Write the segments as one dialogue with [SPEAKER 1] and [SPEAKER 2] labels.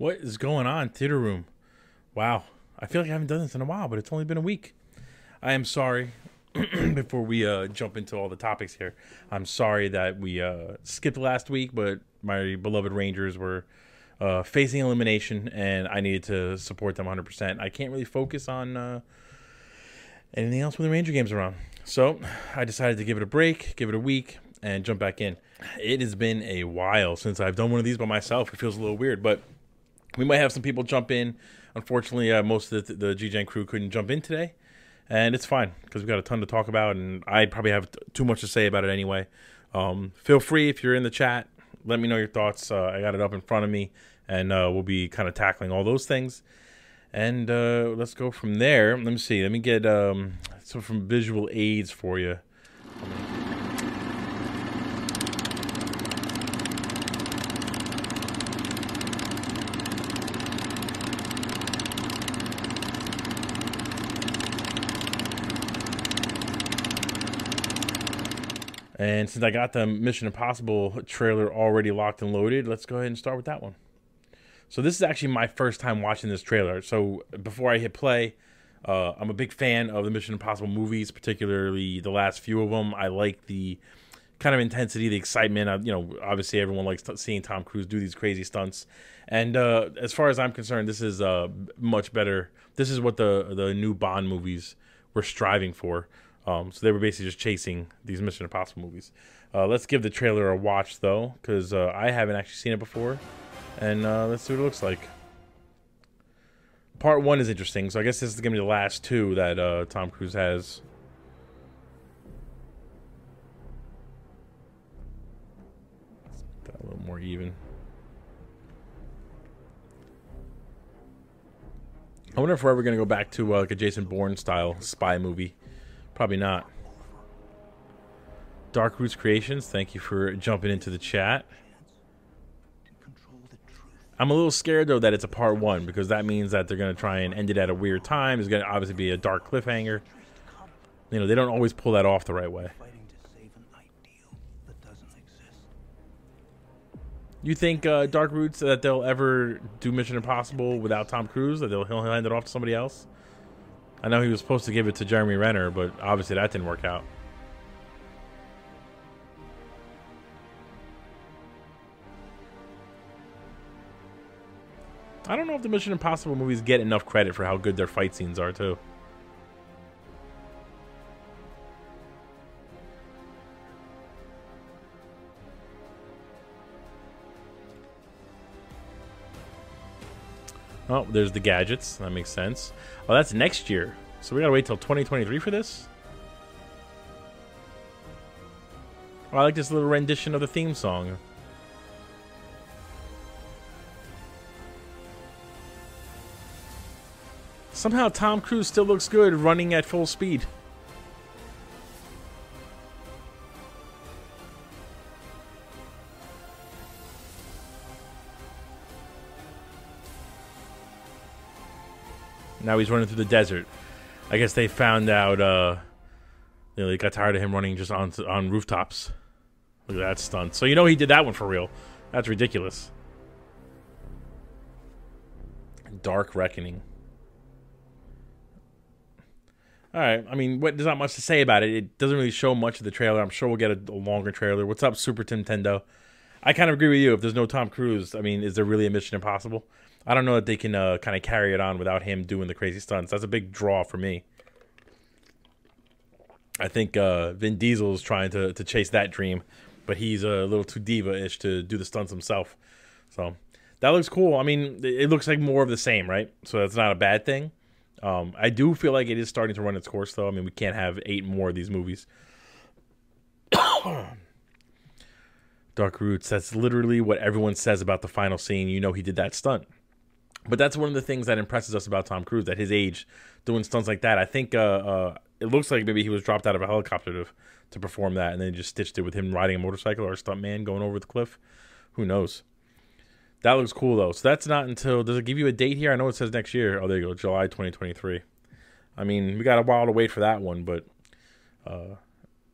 [SPEAKER 1] What is going on, Theater Room? Wow. I feel like I haven't done this in a while, but it's only been a week. I am sorry. Before we uh, jump into all the topics here, I'm sorry that we uh, skipped last week, but my beloved Rangers were uh, facing elimination, and I needed to support them 100%. I can't really focus on uh, anything else when the Ranger games are on, So I decided to give it a break, give it a week, and jump back in. It has been a while since I've done one of these by myself. It feels a little weird, but we might have some people jump in. Unfortunately, uh, most of the, the crew couldn't jump in today, and it's fine because we've got a ton to talk about, and I probably have t- too much to say about it anyway. Um, feel free if you're in the chat, let me know your thoughts. Uh, I got it up in front of me, and uh, we'll be kind of tackling all those things. And uh, let's go from there. Let me see. Let me get um, some from visual aids for you. And since I got the Mission Impossible trailer already locked and loaded, let's go ahead and start with that one. So this is actually my first time watching this trailer. So before I hit play, uh, I'm a big fan of the Mission Impossible movies, particularly the last few of them. I like the kind of intensity, the excitement. You know, obviously everyone likes t- seeing Tom Cruise do these crazy stunts. And uh, as far as I'm concerned, this is uh, much better. This is what the the new Bond movies were striving for. Um, so they were basically just chasing these Mission Impossible movies. Uh, let's give the trailer a watch though, because uh, I haven't actually seen it before, and uh, let's see what it looks like. Part one is interesting, so I guess this is gonna be the last two that uh, Tom Cruise has. That a little more even. I wonder if we're ever gonna go back to uh, like a Jason Bourne style spy movie. Probably not. Dark Roots Creations, thank you for jumping into the chat. I'm a little scared though that it's a part one because that means that they're gonna try and end it at a weird time. There's gonna obviously be a dark cliffhanger. You know, they don't always pull that off the right way. You think uh, Dark Roots that they'll ever do Mission Impossible without Tom Cruise? That they'll he'll hand it off to somebody else? I know he was supposed to give it to Jeremy Renner, but obviously that didn't work out. I don't know if the Mission Impossible movies get enough credit for how good their fight scenes are, too. Oh, there's the gadgets. That makes sense. Oh, that's next year. So we gotta wait till 2023 for this? Oh, I like this little rendition of the theme song. Somehow Tom Cruise still looks good running at full speed. Now he's running through the desert. I guess they found out. Uh, you know, they got tired of him running just on on rooftops. Look at that stunt. So you know he did that one for real. That's ridiculous. Dead Reckoning. All right. I mean, what, there's not much to say about it. It doesn't really show much of the trailer. I'm sure we'll get a, a longer trailer. What's up, Super Nintendo? I kind of agree with you. If there's no Tom Cruise, I mean, is there really a Mission Impossible? I don't know that they can uh, kind of carry it on without him doing the crazy stunts. That's a big draw for me. I think uh, Vin Diesel is trying to, to chase that dream, but he's a little too diva-ish to do the stunts himself. So that looks cool. I mean, it looks like more of the same, right? So that's not a bad thing. Um, I do feel like it is starting to run its course, though. I mean, we can't have eight more of these movies. Dark Roots. That's literally what everyone says about the final scene. You know, he did that stunt. But that's one of the things that impresses us about Tom Cruise at his age, doing stunts like that. I think uh, uh, it looks like maybe he was dropped out of a helicopter to, to perform that, and then just stitched it with him riding a motorcycle or a stuntman going over the cliff. Who knows? That looks cool though. So that's not until does it give you a date here? I know it says next year. Oh, there you go, July 2023. I mean, we got a while to wait for that one, but uh,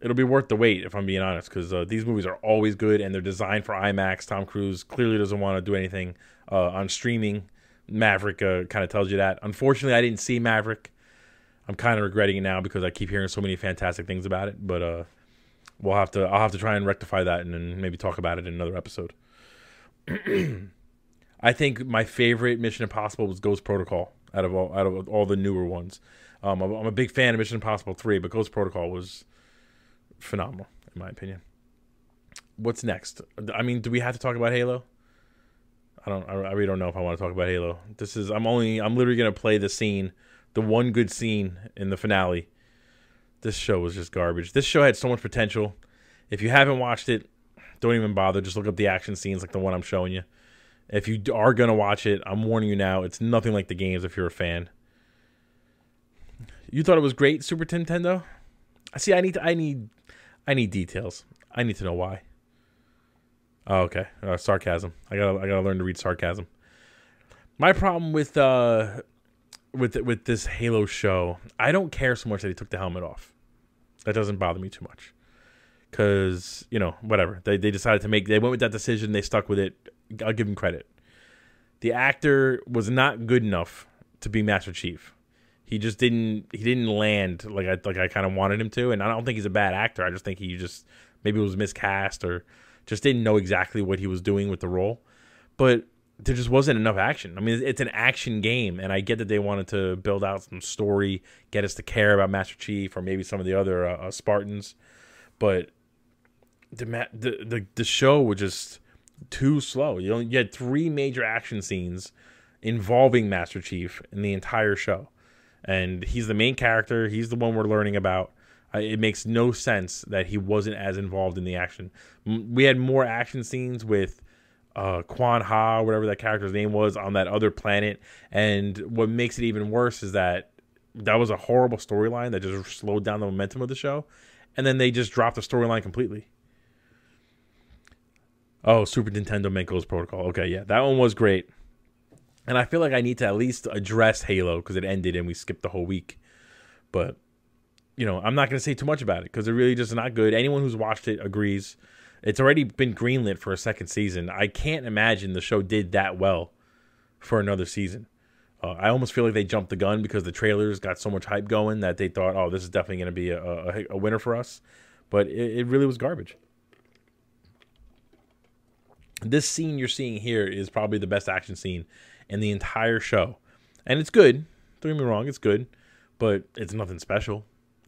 [SPEAKER 1] it'll be worth the wait if I'm being honest, because uh, these movies are always good and they're designed for IMAX. Tom Cruise clearly doesn't want to do anything uh, on streaming. Maverick uh, kind of tells you that. Unfortunately, I didn't see Maverick. I'm kind of regretting it now because I keep hearing so many fantastic things about it. But uh, we'll have to. I'll have to try and rectify that and then maybe talk about it in another episode. I think my favorite Mission Impossible was Ghost Protocol out of all out of all the newer ones. Um, I'm, a big fan of Mission Impossible three, but Ghost Protocol was phenomenal in my opinion. What's next? I mean, do we have to talk about Halo? I don't. I really don't know if I want to talk about Halo. This is. I'm only. I'm literally gonna play the scene, the one good scene in the finale. This show was just garbage. This show had so much potential. If you haven't watched it, don't even bother. Just look up the action scenes like the one I'm showing you. If you are gonna watch it, I'm warning you now. It's nothing like the games. If you're a fan, you thought it was great, Super Nintendo. I see. I need. To, I need. I need details. I need to know why. Oh, okay. Uh, sarcasm. I gotta. I gotta learn to read sarcasm. My problem with uh, with with this Halo show, I don't care so much that he took the helmet off. That doesn't bother me too much, because you know whatever they they decided to make. They went with that decision. They stuck with it. I'll give him credit. The actor was not good enough to be Master Chief. He just didn't he didn't land like I like I kind of wanted him to, and I don't think he's a bad actor. I just think he just maybe was miscast or just didn't know exactly what he was doing with the role. But there just wasn't enough action. I mean, it's an action game, and I get that they wanted to build out some story, get us to care about Master Chief or maybe some of the other uh, uh, Spartans, but the, the the the show was just too slow. You, only, you had three major action scenes involving Master Chief in the entire show, and he's the main character. He's the one we're learning about. Uh, it makes no sense that he wasn't as involved in the action. We had more action scenes with uh, Kwan Ha, whatever that character's name was, on that other planet. And what makes it even worse is that that was a horrible storyline that just slowed down the momentum of the show. And then they just dropped the storyline completely. Oh, Super Nintendo Menko's Protocol. Okay, yeah, that one was great. And I feel like I need to at least address Halo because it ended and we skipped the whole week. But, you know, I'm not going to say too much about it because it really just not good. Anyone who's watched it agrees. It's already been greenlit for a second season. I can't imagine the show did that well for another season. Uh, I almost feel like they jumped the gun because the trailers got so much hype going that they thought, oh, this is definitely going to be a, a, a, winner for us. But it, it really was garbage this scene you're seeing here is probably the best action scene in the entire show, and it's good. Don't get me wrong, it's good, but it's nothing special.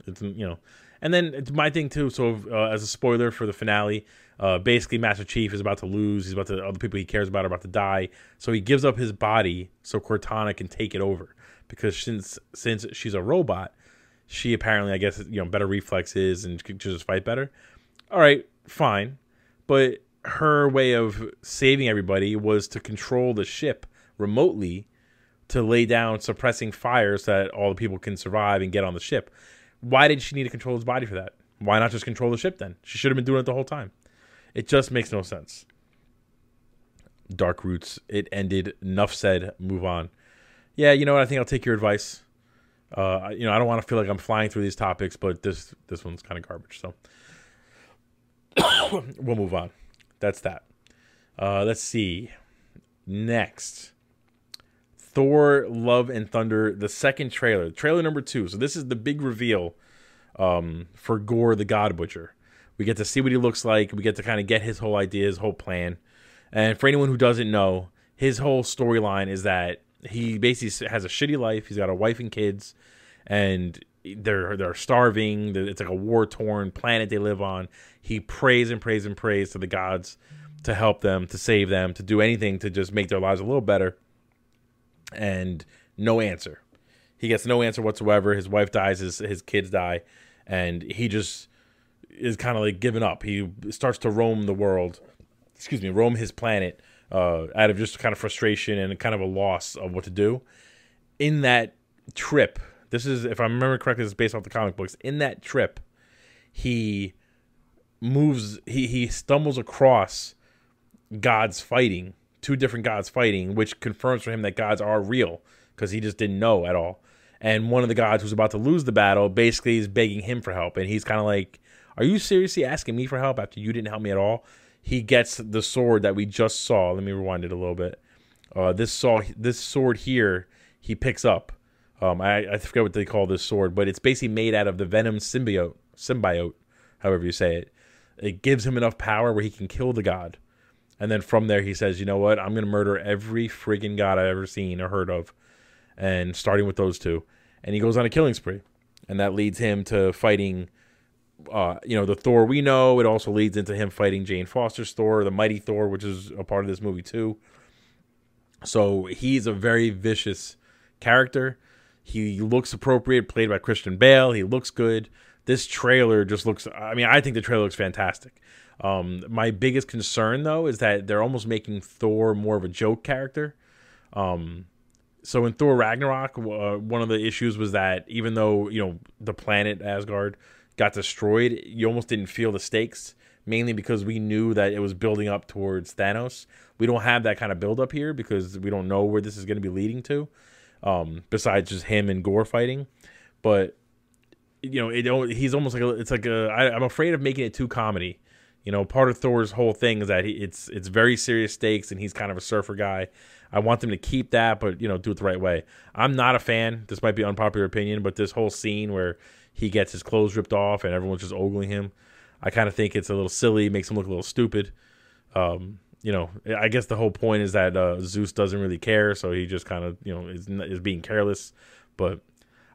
[SPEAKER 1] It's you know, and then it's my thing too. So uh, as a spoiler for the finale, uh, basically Master Chief is about to lose. He's about to all the people he cares about are about to die. So he gives up his body so Cortana can take it over because since since she's a robot, she apparently I guess you know better reflexes and can just fight better. All right, fine, but her way of saving everybody was to control the ship remotely to lay down suppressing fire so that all the people can survive and get on the ship. Why did she need to control his body for that? Why not just control the ship then? She should have been doing it the whole time. It just makes no sense. Dark Roots, it ended. Enough said. Move on. Yeah, you know what? I think I'll take your advice. Uh, you know, I don't want to feel like I'm flying through these topics, but this this one's kind of garbage. So we'll move on that's that. Uh, let's see. Next, Thor: Love and Thunder, the second trailer, trailer number two. So this is the big reveal um, for Gore the God Butcher. We get to see what he looks like. We get to kind of get his whole idea, his whole plan. And for anyone who doesn't know, his whole storyline is that he basically has a shitty life. He's got a wife and kids, and they're they're starving. It's like a war torn planet they live on. He prays and prays and prays to the gods to help them, to save them, to do anything to just make their lives a little better. And no answer. He gets no answer whatsoever. His wife dies, his his kids die, and he just is kind of like giving up. He starts to roam the world, excuse me, roam his planet uh, out of just kind of frustration and kind of a loss of what to do. In that trip, this is, if I remember correctly, this is based off the comic books. In that trip, he moves, he, he stumbles across gods fighting, two different gods fighting, which confirms for him that gods are real because he just didn't know at all. And one of the gods who's about to lose the battle basically is begging him for help. And he's kind of like, Are you seriously asking me for help after you didn't help me at all? He gets the sword that we just saw. Let me rewind it a little bit. Uh, this saw this sword here he picks up. Um, I, I forget what they call this sword, but it's basically made out of the venom symbiote, symbiote, however you say it. It gives him enough power where he can kill the god. And then from there, he says, you know what? I'm going to murder every friggin' god I've ever seen or heard of. And starting with those two. And he goes on a killing spree. And that leads him to fighting, uh, you know, the Thor we know. It also leads into him fighting Jane Foster's Thor, the Mighty Thor, which is a part of this movie too. So he's a very vicious character. He looks appropriate, played by Christian Bale. He looks good. This trailer just looks. I mean, I think the trailer looks fantastic. Um, my biggest concern though is that they're almost making Thor more of a joke character. Um, so in Thor Ragnarok, uh, one of the issues was that even though you know the planet Asgard got destroyed, you almost didn't feel the stakes. Mainly because we knew that it was building up towards Thanos. We don't have that kind of build up here because we don't know where this is going to be leading to. Um, besides just him and Gore fighting, but you know, it he's almost like a, it's like a. I, I'm afraid of making it too comedy you know, part of Thor's whole thing is that he, it's it's very serious stakes, and he's kind of a surfer guy. I want them to keep that, but you know, do it the right way. I'm not a fan. This might be unpopular opinion, but this whole scene where he gets his clothes ripped off and everyone's just ogling him, I kind of think it's a little silly, makes him look a little stupid. Um, you know, I guess the whole point is that uh, Zeus doesn't really care, so he just kind of you know is is being careless. But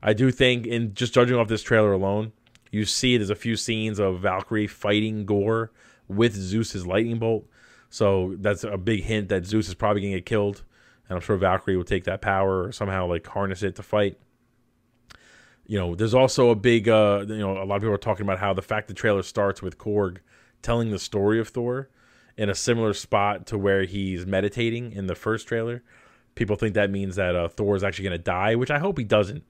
[SPEAKER 1] I do think, in just judging off this trailer alone, you see there's a few scenes of Valkyrie fighting Gore with Zeus's lightning bolt. So that's a big hint that Zeus is probably going to get killed. And I'm sure Valkyrie will take that power or somehow like harness it to fight. You know, there's also a big, uh, you know, a lot of people are talking about how the fact the trailer starts with Korg telling the story of Thor in a similar spot to where he's meditating in the first trailer. People think that means that uh, Thor is actually going to die, which I hope he doesn't.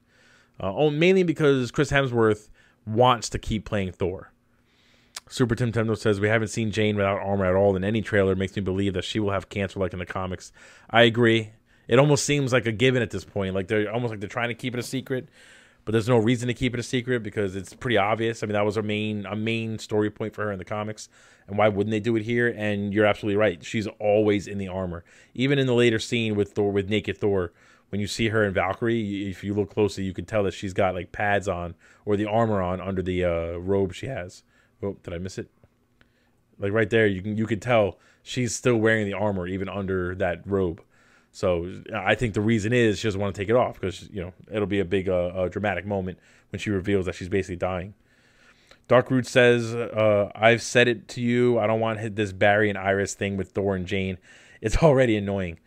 [SPEAKER 1] Uh, oh, mainly because Chris Hemsworth wants to keep playing Thor. Super Nintendo says we haven't seen Jane without armor at all in any trailer. Makes me believe that she will have cancer like in the comics. I agree. It almost seems like a given at this point. Like they're almost like they're trying to keep it a secret, but there's no reason to keep it a secret because it's pretty obvious. I mean, that was a main a main story point for her in the comics, and why wouldn't they do it here? And you're absolutely right. She's always in the armor, even in the later scene with Thor with naked Thor when you see her in Valkyrie, if you look closely, you can tell that she's got like pads on or the armor on under the uh, robe she has. Oh, did I miss it? Like right there, you can you can tell she's still wearing the armor even under that robe. So I think the reason is she doesn't want to take it off because you know it'll be a big uh, dramatic moment when she reveals that she's basically dying. Dark Darkroot says, uh, "I've said it to you. I don't want this Barry and Iris thing with Thor and Jane. It's already annoying.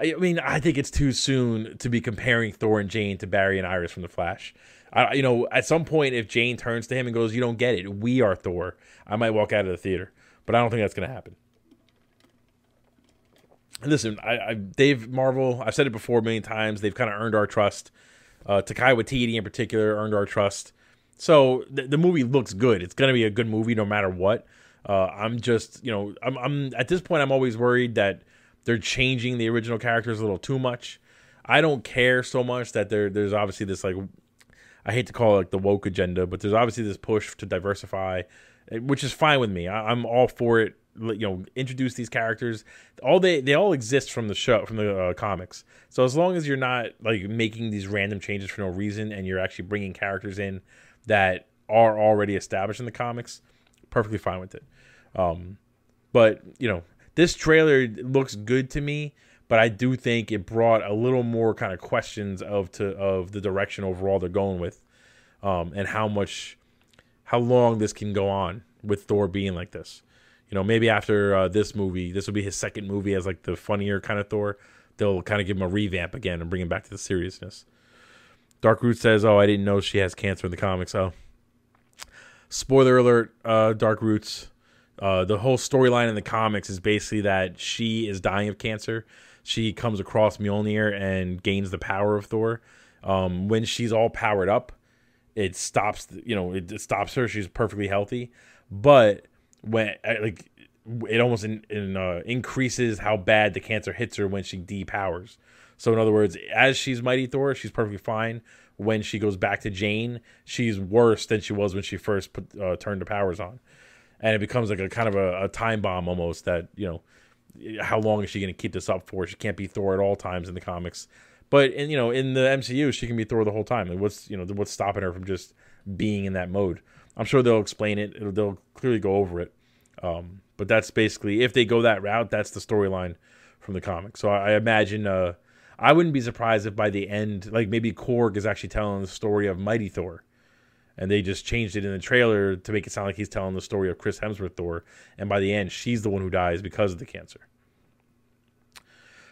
[SPEAKER 1] I mean, I think it's too soon to be comparing Thor and Jane to Barry and Iris from The Flash. I, you know, at some point, if Jane turns to him and goes, "You don't get it. We are Thor," I might walk out of the theater, but I don't think that's going to happen. Listen, I, I, Dave Marvel. I've said it before a million times. They've kind of earned our trust. Uh, Waititi, in particular, earned our trust. So the, the movie looks good. It's going to be a good movie no matter what. Uh, I'm just, you know, I'm, I'm at this point. I'm always worried that they're changing the original characters a little too much. I don't care so much that there there's obviously this like I hate to call it like the woke agenda, but there's obviously this push to diversify, which is fine with me. I, am all for it. You know, introduce these characters. All they they all exist from the show from the uh, comics. So as long as you're not like making these random changes for no reason, and you're actually bringing characters in that are already established in the comics, perfectly fine with it. Um, but you know, this trailer looks good to me, but I do think it brought a little more kind of questions of to of the direction overall they're going with, um, and how much, how long this can go on with Thor being like this. You know, maybe after uh, this movie, this will be his second movie as like the funnier kind of Thor. They'll kind of give him a revamp again and bring him back to the seriousness. Dark Darkroot says, "Oh, I didn't know she has cancer in the comics." Oh, spoiler alert! Uh, Dark Roots uh, the whole storyline in the comics is basically that she is dying of cancer. She comes across Mjolnir and gains the power of Thor. Um, when she's all powered up, it stops. You know, it, it stops her. She's perfectly healthy. But when like it almost in, in, uh, increases how bad the cancer hits her when she depowers. So in other words, as she's Mighty Thor, she's perfectly fine. when she goes back to Jane, she's worse than she was when she first put uh, turned the powers on, and it becomes like a kind of a, a time bomb almost. That you know, how long is she going to keep this up for? She can't be Thor at all times in the comics, but in you know in the MCU she can be Thor the whole time. Like what's you know what's stopping her from just being in that mode? I'm sure they'll explain it. It'll, they'll clearly go over it. Um, but that's basically if they go that route, that's the storyline from the comic. So I, I imagine uh, I wouldn't be surprised if by the end, like maybe Korg is actually telling the story of Mighty Thor, and they just changed it in the trailer to make it sound like he's telling the story of Chris Hemsworth Thor, and by the end, she's the one who dies because of the cancer.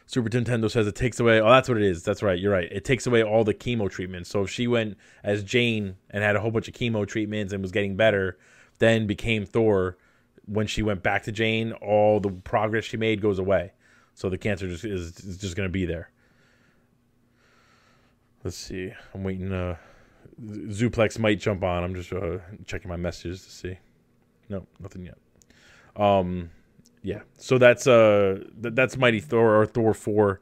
[SPEAKER 1] Super Nintendo says it takes away. Oh, that's what it is. That's right. You're right. It takes away all the chemo treatments. So if she went as Jane and had a whole bunch of chemo treatments and was getting better, then became Thor. When she went back to Jane, all the progress she made goes away. So the cancer just is, is just going to be there. Let's see. I'm waiting. Uh, Zuplex might jump on. I'm just uh, checking my messages to see. No, nothing yet. Um, yeah. So that's uh th- that's Mighty Thor or Thor four.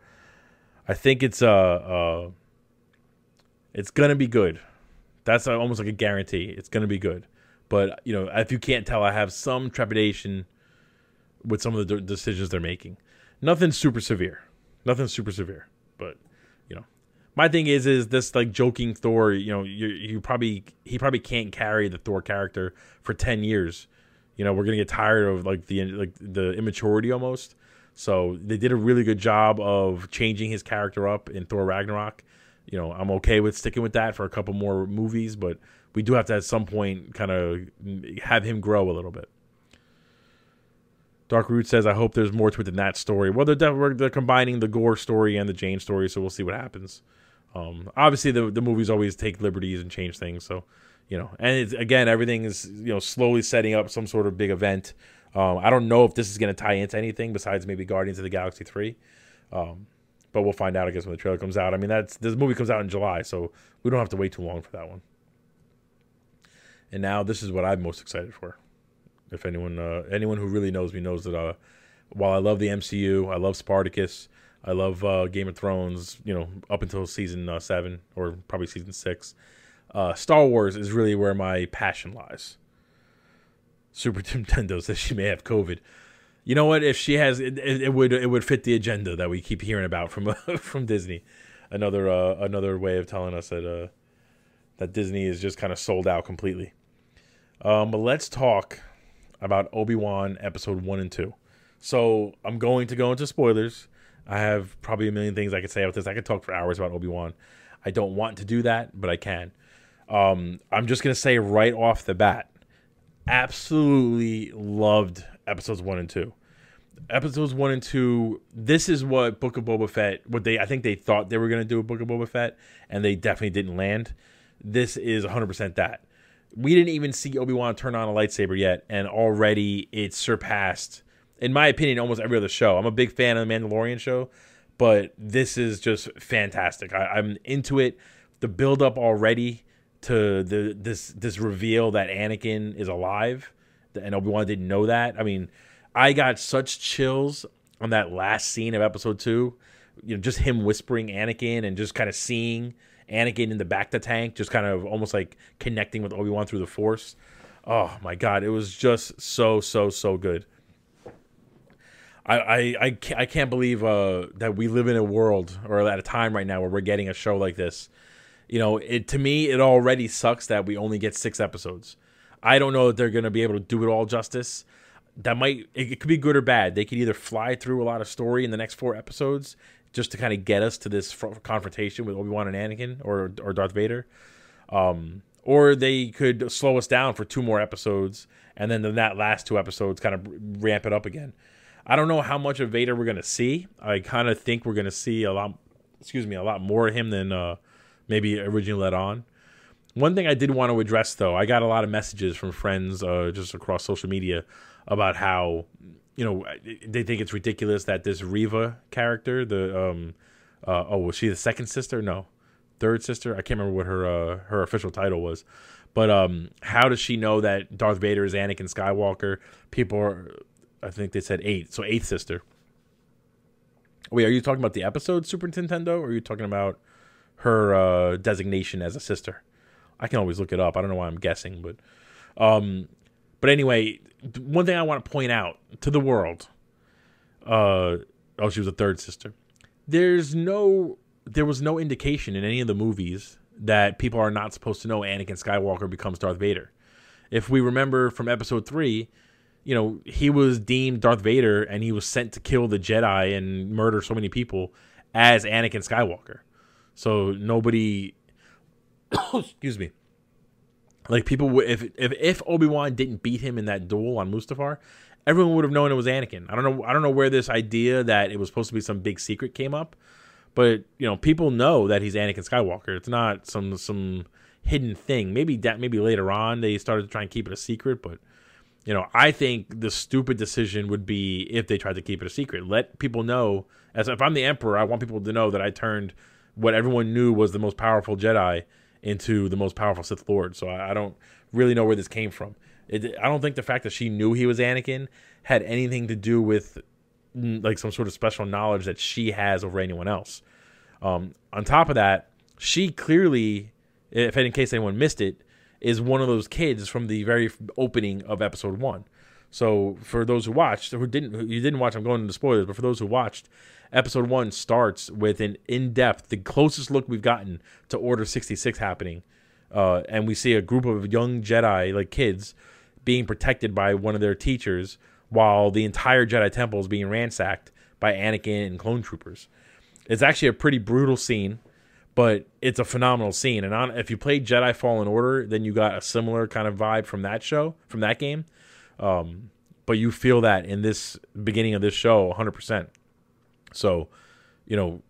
[SPEAKER 1] I think it's uh uh it's gonna be good. That's uh, almost like a guarantee. It's gonna be good. But you know, if you can't tell, I have some trepidation with some of the d- decisions they're making. Nothing super severe. Nothing super severe. But my thing is is this like joking Thor. You know, you you probably he probably can't carry the Thor character for ten years you know, we're gonna get tired of like the like the immaturity almost. So they did a really good job of changing his character up in Thor Ragnarok. You know, I'm okay with sticking with that for a couple more movies, but we do have to at some point kind of have him grow a little bit. Dark Root says, "I hope there's more to it than that story." Well, they're they're combining the Gore story and the Jane story, so we'll see what happens. Um, obviously, the the movies always take liberties and change things, so you know, and it's, again, everything is you know slowly setting up some sort of big event. Um, I don't know if this is going to tie into anything besides maybe Guardians of the Galaxy three, um, but we'll find out. I guess when the trailer comes out. I mean, that's this movie comes out in July, so we don't have to wait too long for that one. And now this is what I'm most excited for. If anyone uh, anyone who really knows me knows that uh, while I love the MCU, I love Spartacus, I love uh, Game of Thrones. You know, up until season uh, seven or probably season six uh, Star Wars is really where my passion lies. Super Nintendo says she may have COVID. You know what? If she has, it, it, would it would fit the agenda that we keep hearing about from from Disney. Another uh, another way of telling us that uh, that Disney is just kind of sold out completely. Um, but let's talk about Obi Wan episode one and two. So I'm going to go into spoilers. I have probably a million things I could say about this. I could talk for hours about Obi Wan. I don't want to do that, but I can. Um, I'm just gonna say right off the bat, absolutely loved episodes one and two. Episodes one and two. This is what Book of Boba Fett. What they I think they thought they were gonna do a Book of Boba Fett, and they definitely didn't land. This is 100 percent that. We didn't even see Obi Wan turn on a lightsaber yet, and already it surpassed, in my opinion, almost every other show. I'm a big fan of the Mandalorian show, but this is just fantastic. I, I'm into it. The build up already to the this this reveal that Anakin is alive, and Obi Wan didn't know that. I mean, I got such chills on that last scene of Episode Two. You know, just him whispering Anakin and just kind of seeing Anakin in the bacta tank, just kind of almost like connecting with Obi Wan through the Force. Oh my God, it was just so so so good. I, I, I, I can't believe uh, that we live in a world or at a time right now where we're getting a show like this you know, it to me it already sucks that we only get six episodes. I don't know that they're going to be able to do it all justice. That might it, it could be good or bad. They could either fly through a lot of story in the next four episodes just to kind of get us to this fr- confrontation with Obi Wan and Anakin or or Darth Vader, um, or they could slow us down for two more episodes and then that last two episodes kind of ramp it up again. I don't know how much of Vader we're to see. I kind of think we're to see a lot, excuse me, a lot more of him than uh, maybe originally let on. One thing I did want to address, though, I got a lot of messages from friends uh, just across social media about how, you know, they think it's ridiculous that this Reva character, the um, uh, oh, was she the second sister? No, third sister. I can't remember what her uh, her official title was, but um, how does she know that Darth Vader is Anakin Skywalker? People are, I think they said eight, so eighth sister. Wait, are you talking about the episode Super Nintendo, or are you talking about her uh, designation as a sister. I can always look it up. I don't know why I'm guessing, but um, but anyway, one thing I want to point out to the world. Uh, oh, she was a third sister. There's no, there was no indication in any of the movies that people are not supposed to know Anakin Skywalker becomes Darth Vader. If we remember from Episode three, you know he was deemed Darth Vader and he was sent to kill the Jedi and murder so many people as Anakin Skywalker. So nobody, excuse me, like people if if if Obi Wan didn't beat him in that duel on Mustafar, everyone would have known it was Anakin. I don't know. I don't know where this idea that it was supposed to be some big secret came up, but you know, people know that he's Anakin Skywalker. It's not some some hidden thing. Maybe that maybe later on they started to try and keep it a secret, but you know, I think the stupid decision would be if they tried to keep it a secret. Let people know. As if I'm the Emperor, I want people to know that I turned what everyone knew was the most powerful Jedi into the most powerful Sith Lord. So I, I don't really know where this came from. It, I don't think the fact that she knew he was Anakin had anything to do with mm, like some sort of special knowledge that she has over anyone else. Um, on top of that, she clearly, if in case anyone missed it, is one of those kids from the very opening of episode one. So for those who watched, who didn't, you didn't watch, I'm going into spoilers. But for those who watched, episode one starts with an in-depth, the closest look we've gotten to Order 66 happening, uh, and we see a group of young Jedi, like kids, being protected by one of their teachers, while the entire Jedi Temple is being ransacked by Anakin and clone troopers. It's actually a pretty brutal scene but it's a phenomenal scene. And on, if you played Jedi Fallen Order, then you got a similar kind of vibe from that show, from that game. Um, but you feel that in this beginning of this show, 100%. So, you know,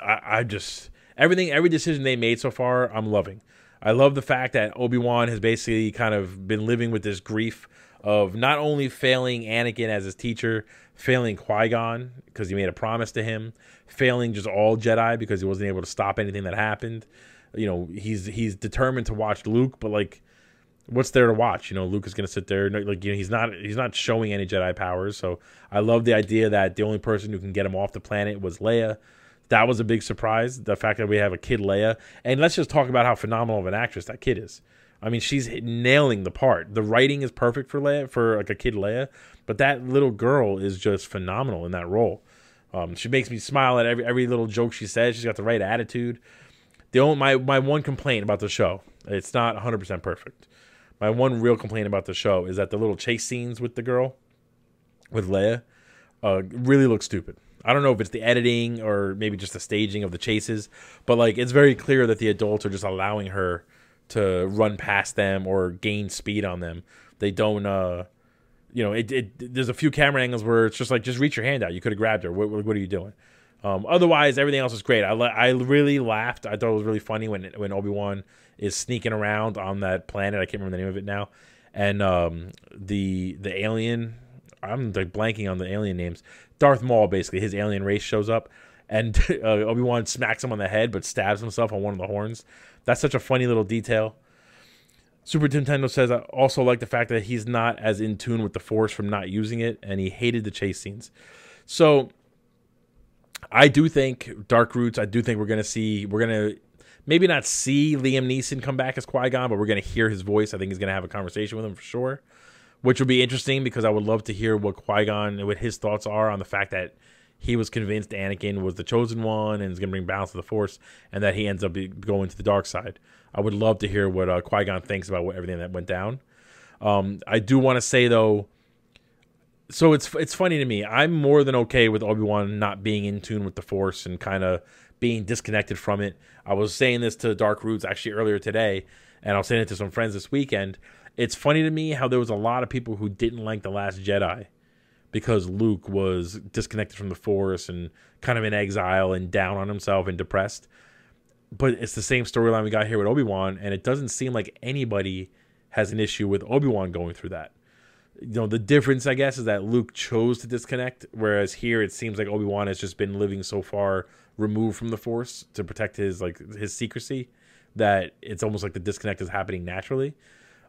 [SPEAKER 1] I, I just everything, every decision they made so far, I'm loving. I love the fact that Obi Wan has basically kind of been living with this grief of not only failing Anakin as his teacher, failing Qui Gon because he made a promise to him, failing just all Jedi because he wasn't able to stop anything that happened. You know, he's he's determined to watch Luke, but like, what's there to watch? You know, Luke is gonna sit there, like you know, he's not he's not showing any Jedi powers. So I love the idea that the only person who can get him off the planet was Leia. That was a big surprise. The fact that we have a kid Leia, and let's just talk about how phenomenal of an actress that kid is. I mean, she's nailing the part. The writing is perfect for Leia, for like a kid Leia, but that little girl is just phenomenal in that role. Um, she makes me smile at every every little joke she says. She's got the right attitude. The only my my one complaint about the show, it's not 100 percent perfect. My one real complaint about the show is that the little chase scenes with the girl, with Leia, uh, really look stupid. I don't know if it's the editing or maybe just the staging of the chases, but like it's very clear that the adults are just allowing her to run past them or gain speed on them. They don't, uh, you know, it, it. There's a few camera angles where it's just like, just reach your hand out. You could have grabbed her. What, what, are you doing? Um, otherwise, everything else was great. I, I really laughed. I thought it was really funny when when Obi Wan is sneaking around on that planet. I can't remember the name of it now. And um, the the alien, I'm like blanking on the alien names. Darth Maul, basically, his alien race shows up, and uh, Obi Wan smacks him on the head, but stabs himself on one of the horns. That's such a funny little detail. Super Nintendo says I also like the fact that he's not as in tune with the Force from not using it, and he hated the chase scenes. So I do think Dark Roots. I do think we're gonna see. We're gonna maybe not see Liam Neeson come back as Qui Gon, but we're gonna hear his voice. I think he's gonna have a conversation with him for sure, which would be interesting because I would love to hear what Qui Gon, what his thoughts are on the fact that he was convinced Anakin was the chosen one and is going to bring balance to the Force, and that he ends up going to the dark side. I would love to hear what uh, Qui Gon thinks about what, everything that went down. Um, I do want to say though, so it's it's funny to me. I'm more than okay with Obi Wan not being in tune with the Force and kind of being disconnected from it. I was saying this to Dark Roots actually earlier today, and I was saying it to some friends this weekend. It's funny to me how there was a lot of people who didn't like the Last Jedi because Luke was disconnected from the Force and kind of in exile and down on himself and depressed. But it's the same storyline we got here with Obi Wan, and it doesn't seem like anybody has an issue with Obi Wan going through that. You know, the difference, I guess, is that Luke chose to disconnect, whereas here it seems like Obi Wan has just been living so far removed from the Force to protect his like his secrecy that it's almost like the disconnect is happening naturally.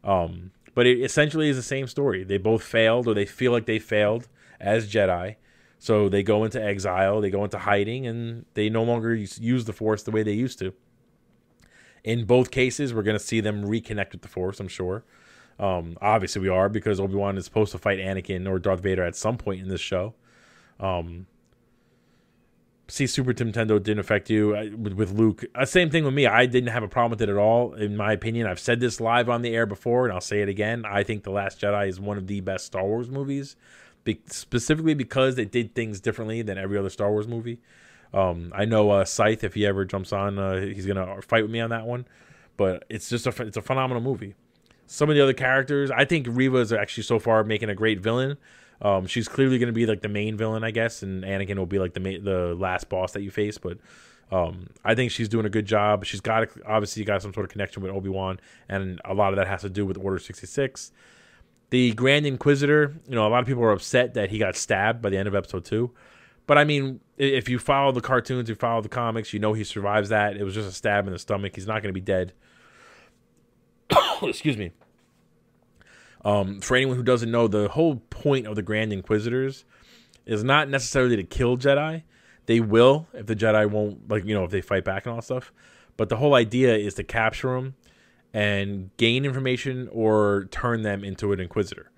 [SPEAKER 1] Um, but it essentially is the same story. They both failed, or they feel like they failed as Jedi. So they go into exile, they go into hiding, and they no longer use the Force the way they used to. In both cases, we're going to see them reconnect with the Force, I'm sure. Um, obviously, we are because Obi Wan is supposed to fight Anakin or Darth Vader at some point in this show. Um, see, Super Nintendo didn't affect you uh, with, with Luke. Uh, same thing with me. I didn't have a problem with it at all, in my opinion. I've said this live on the air before, and I'll say it again. I think The Last Jedi is one of the best Star Wars movies be- specifically because they did things differently than every other Star Wars movie. Um, I know uh, Scythe, if he ever jumps on, uh, he's gonna fight with me on that one. But it's just a it's a phenomenal movie. Some of the other characters, I think Reva is actually so far making a great villain. Um, she's clearly going to be like the main villain, I guess, and Anakin will be like the ma- the last boss that you face. But um, I think she's doing a good job. She's got obviously got some sort of connection with Obi Wan, and a lot of that has to do with Order sixty six. The Grand Inquisitor, you know, a lot of people are upset that he got stabbed by the end of episode two. But I mean, if you follow the cartoons, you follow the comics, you know he survives that. It was just a stab in the stomach. He's not going to be dead. Excuse me. Um, for anyone who doesn't know, the whole point of the Grand Inquisitors is not necessarily to kill Jedi. They will if the Jedi won't, like, you know, if they fight back and all stuff. But the whole idea is to capture them and gain information or turn them into an inquisitor.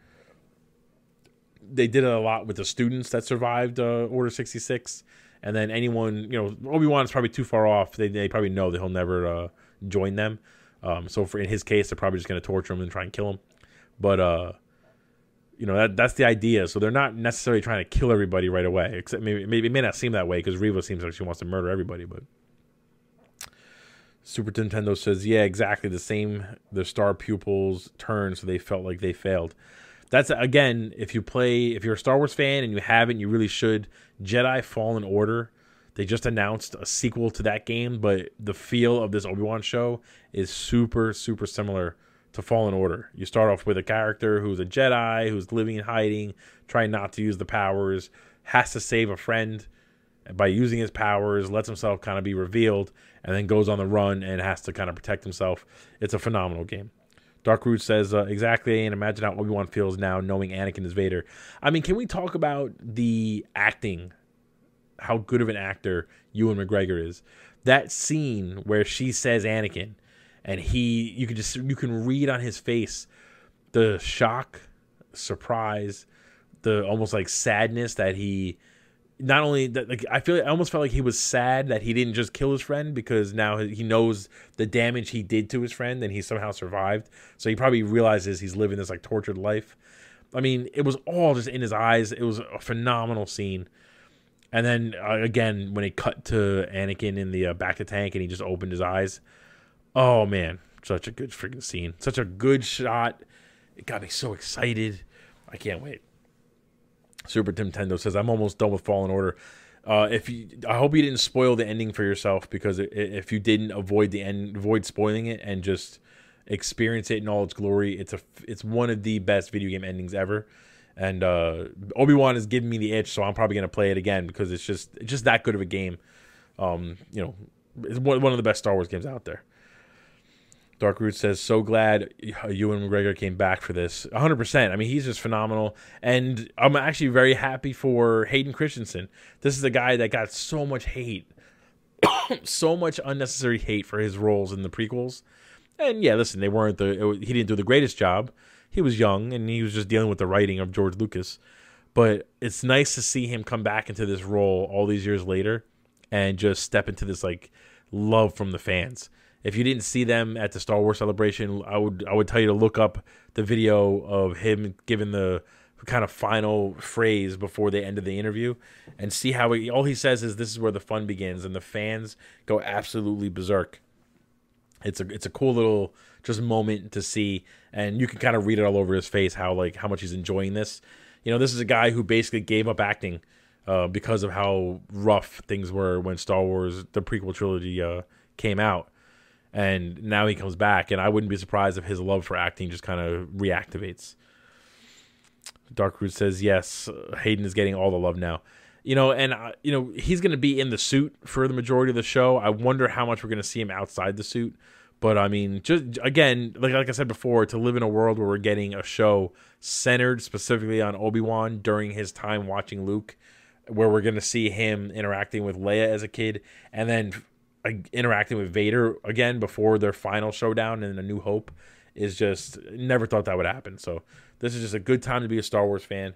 [SPEAKER 1] They did it a lot with the students that survived uh, Order 66. And then anyone, you know, Obi Wan is probably too far off. They, they probably know that he'll never uh, join them. Um, so for in his case, they're probably just going to torture him and try and kill him. But uh, you know that that's the idea. So they're not necessarily trying to kill everybody right away. Except maybe, maybe it may not seem that way because Reva seems like she wants to murder everybody, but Super Nintendo says, yeah, exactly the same. The star pupils turned, so they felt like they failed. That's again, if you play, if you're a Star Wars fan and you haven't, you really should. Jedi Fallen Order. They just announced a sequel to that game, but the feel of this Obi Wan show is super, super similar to Fallen Order. You start off with a character who's a Jedi, who's living in hiding, trying not to use the powers, has to save a friend by using his powers, lets himself kind of be revealed, and then goes on the run and has to kind of protect himself. It's a phenomenal game. Dark Root says uh, exactly, and imagine how Obi Wan feels now knowing Anakin is Vader. I mean, can we talk about the acting? How good of an actor Ewan McGregor is. That scene where she says Anakin, and he, you can just you can read on his face the shock, surprise, the almost like sadness that he not only that like I feel I almost felt like he was sad that he didn't just kill his friend because now he knows the damage he did to his friend and he somehow survived. So he probably realizes he's living this like tortured life. I mean, it was all just in his eyes. It was a phenomenal scene. And then uh, again, when it cut to Anakin in the uh, bacta tank and he just opened his eyes, oh man, such a good freaking scene, such a good shot. It got me so excited. I can't wait. Super Nintendo says, "I'm almost done with Fallen Order." Uh, if you, I hope you didn't spoil the ending for yourself because if you didn't avoid the end, avoid spoiling it and just experience it in all its glory, it's a, it's one of the best video game endings ever. And uh, Obi Wan is giving me the itch, so I'm probably gonna play it again because it's just, it's just that good of a game. Um, you know, it's one, one of the best Star Wars games out there. Dark Root says, "So glad uh, Ewan McGregor came back for this. 100. percent I mean, he's just phenomenal, and I'm actually very happy for Hayden Christensen. This is a guy that got so much hate, so much unnecessary hate for his roles in the prequels. And yeah, listen, they weren't the he didn't do the greatest job. He was young and he was just dealing with the writing of George Lucas. But it's nice to see him come back into this role all these years later and just step into this like love from the fans." If you didn't see them at the Star Wars celebration, I would I would tell you to look up the video of him giving the kind of final phrase before they ended the interview and see how he, all he says is this is where the fun begins and the fans go absolutely berserk. It's a it's a cool little just moment to see and you can kind of read it all over his face how like how much he's enjoying this. You know, this is a guy who basically gave up acting uh, because of how rough things were when Star Wars the prequel trilogy uh, came out and now he comes back, and I wouldn't be surprised if his love for acting just kind of reactivates. Dark Root says yes. Hayden is getting all the love now, you know, and uh, you know he's going to be in the suit for the majority of the show. I wonder how much we're going to see him outside the suit. But I mean, just again, like like I said before, to live in a world where we're getting a show centered specifically on Obi Wan during his time watching Luke, where we're gonna see him interacting with Leia as a kid, and then interacting with Vader again before their final showdown in A New Hope is just never thought that would happen. So this is just a good time to be a Star Wars fan.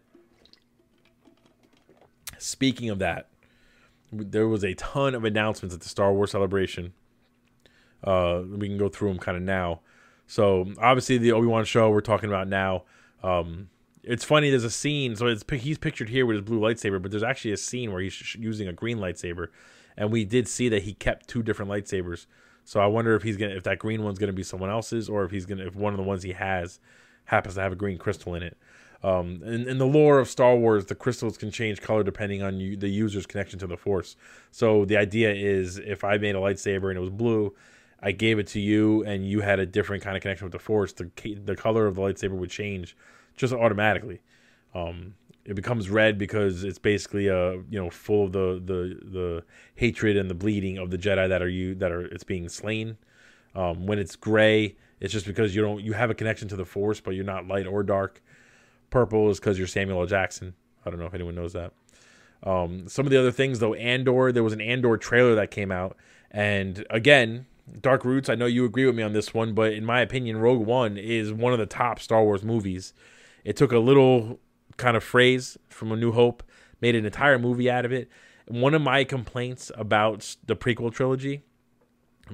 [SPEAKER 1] Speaking of that, there was a ton of announcements at the Star Wars celebration. Uh, we can go through them kind of now. So obviously the Obi Wan show we're talking about now. Um, it's funny. There's a scene. So it's he's pictured here with his blue lightsaber, but there's actually a scene where he's using a green lightsaber, and we did see that he kept two different lightsabers. So I wonder if he's gonna if that green one's gonna be someone else's, or if he's gonna if one of the ones he has happens to have a green crystal in it. Um, in, in the lore of Star Wars, the crystals can change color depending on you, the user's connection to the Force. So the idea is, if I made a lightsaber and it was blue, I gave it to you, and you had a different kind of connection with the Force, the the color of the lightsaber would change just automatically. Um, it becomes red because it's basically uh you know full of the the the hatred and the bleeding of the Jedi that are you that are it's being slain. Um, when it's gray, it's just because you don't you have a connection to the Force, but you're not light or dark. Purple is because you're Samuel L. Jackson. I don't know if anyone knows that. Um, some of the other things though, Andor, there was an Andor trailer that came out, and again, Dark Roots. I know you agree with me on this one, but in my opinion, Rogue One is one of the top Star Wars movies. It took a little kind of phrase from A New Hope, made an entire movie out of it. One of my complaints about the prequel trilogy,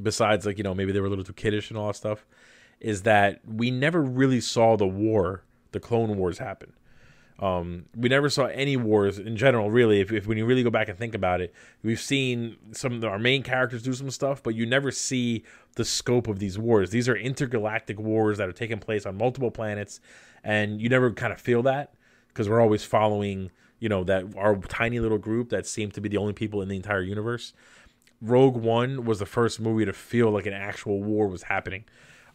[SPEAKER 1] besides like you know maybe they were a little too kiddish and all that stuff, is that we never really saw the war, the Clone Wars, happen. Um, we never saw any wars in general, really. If, if when you really go back and think about it, we've seen some of our main characters do some stuff, but you never see the scope of these wars. These are intergalactic wars that are taking place on multiple planets, and you never kind of feel that because we're always following, you know, that our tiny little group that seemed to be the only people in the entire universe. Rogue One was the first movie to feel like an actual war was happening.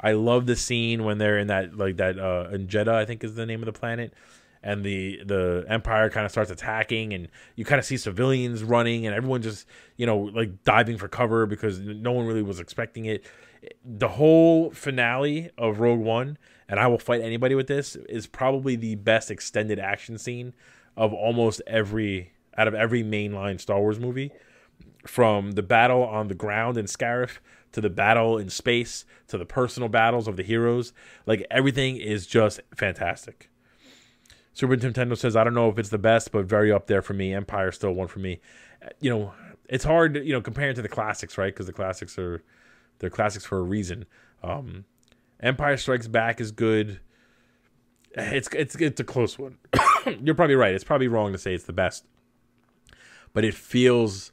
[SPEAKER 1] I love the scene when they're in that like that uh in Jedha, I think is the name of the planet, and the the Empire kind of starts attacking, and you kind of see civilians running, and everyone just you know like diving for cover because no one really was expecting it. The whole finale of Rogue One and I will fight anybody with this is probably the best extended action scene of almost every out of every mainline Star Wars movie. From the battle on the ground in Scarif to the battle in space to the personal battles of the heroes, like everything is just fantastic. Super Nintendo says, I don't know if it's the best, but very up there for me. Empire still one for me. You know, it's hard, you know, comparing to the classics, right? Because the classics are they're classics for a reason. Um, Empire Strikes Back is good. It's it's it's a close one. You're probably right. It's probably wrong to say it's the best, but it feels.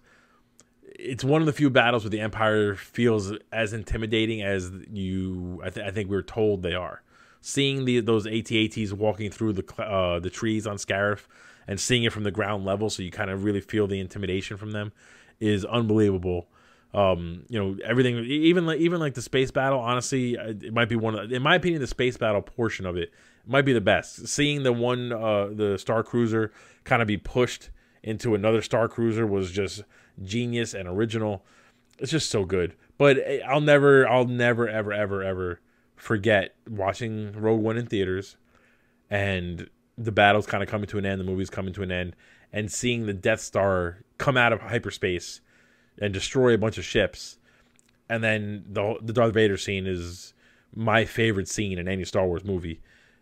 [SPEAKER 1] It's one of the few battles where the Empire feels as intimidating as you. I, th- I think we are told they are. Seeing the those AT-ATs walking through the uh, the trees on Scarif and seeing it from the ground level, so you kind of really feel the intimidation from them, is unbelievable um, you know everything even like even like the space battle honestly it might be one of in my opinion the space battle portion of it might be the best. Seeing the one uh the star cruiser kind of be pushed into another star cruiser was just genius and original. It's just so good. But eh, i'll never i'll never ever ever ever forget watching rogue one in theaters and the battle's kind of coming to an end the movie's coming to an end and seeing the death star come out of hyperspace and destroy a bunch of ships. And then the the Darth Vader scene is my favorite scene in any Star Wars movie.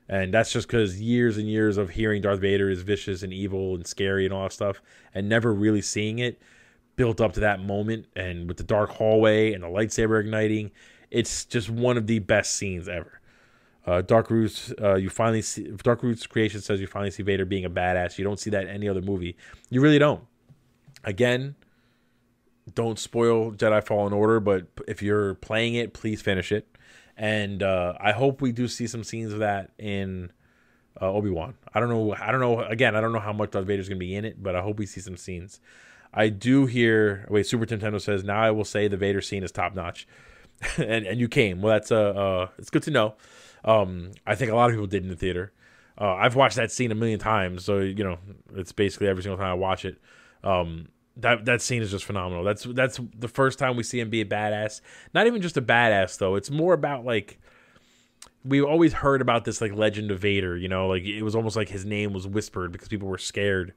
[SPEAKER 1] And that's just because years and years of hearing Darth Vader is vicious and evil and scary and all that stuff, and never really seeing it built up to that moment. And with the dark hallway and the lightsaber igniting, it's just one of the best scenes ever. Uh, Dark Roots, uh, you finally see Dark Roots creation says you finally see Vader being a badass. You don't see that in any other movie. You really don't. Again, don't spoil Jedi Fallen Order, but if you're playing it, please finish it. And uh, I hope we do see some scenes of that in uh, Obi Wan. I don't know. I don't know. Again, I don't know how much Darth Vader's gonna be in it, but I hope we see some scenes. I do hear. Wait, Super Nintendo says now I will say the Vader scene is top notch, and and you came. Well, that's uh, uh it's good to know. Um, I think a lot of people did in the theater. Uh, I've watched that scene a million times, so you know it's basically every single time I watch it. Um, that that scene is just phenomenal. That's that's the first time we see him be a badass. Not even just a badass though. It's more about like we always heard about this like legend of Vader, you know, like it was almost like his name was whispered because people were scared.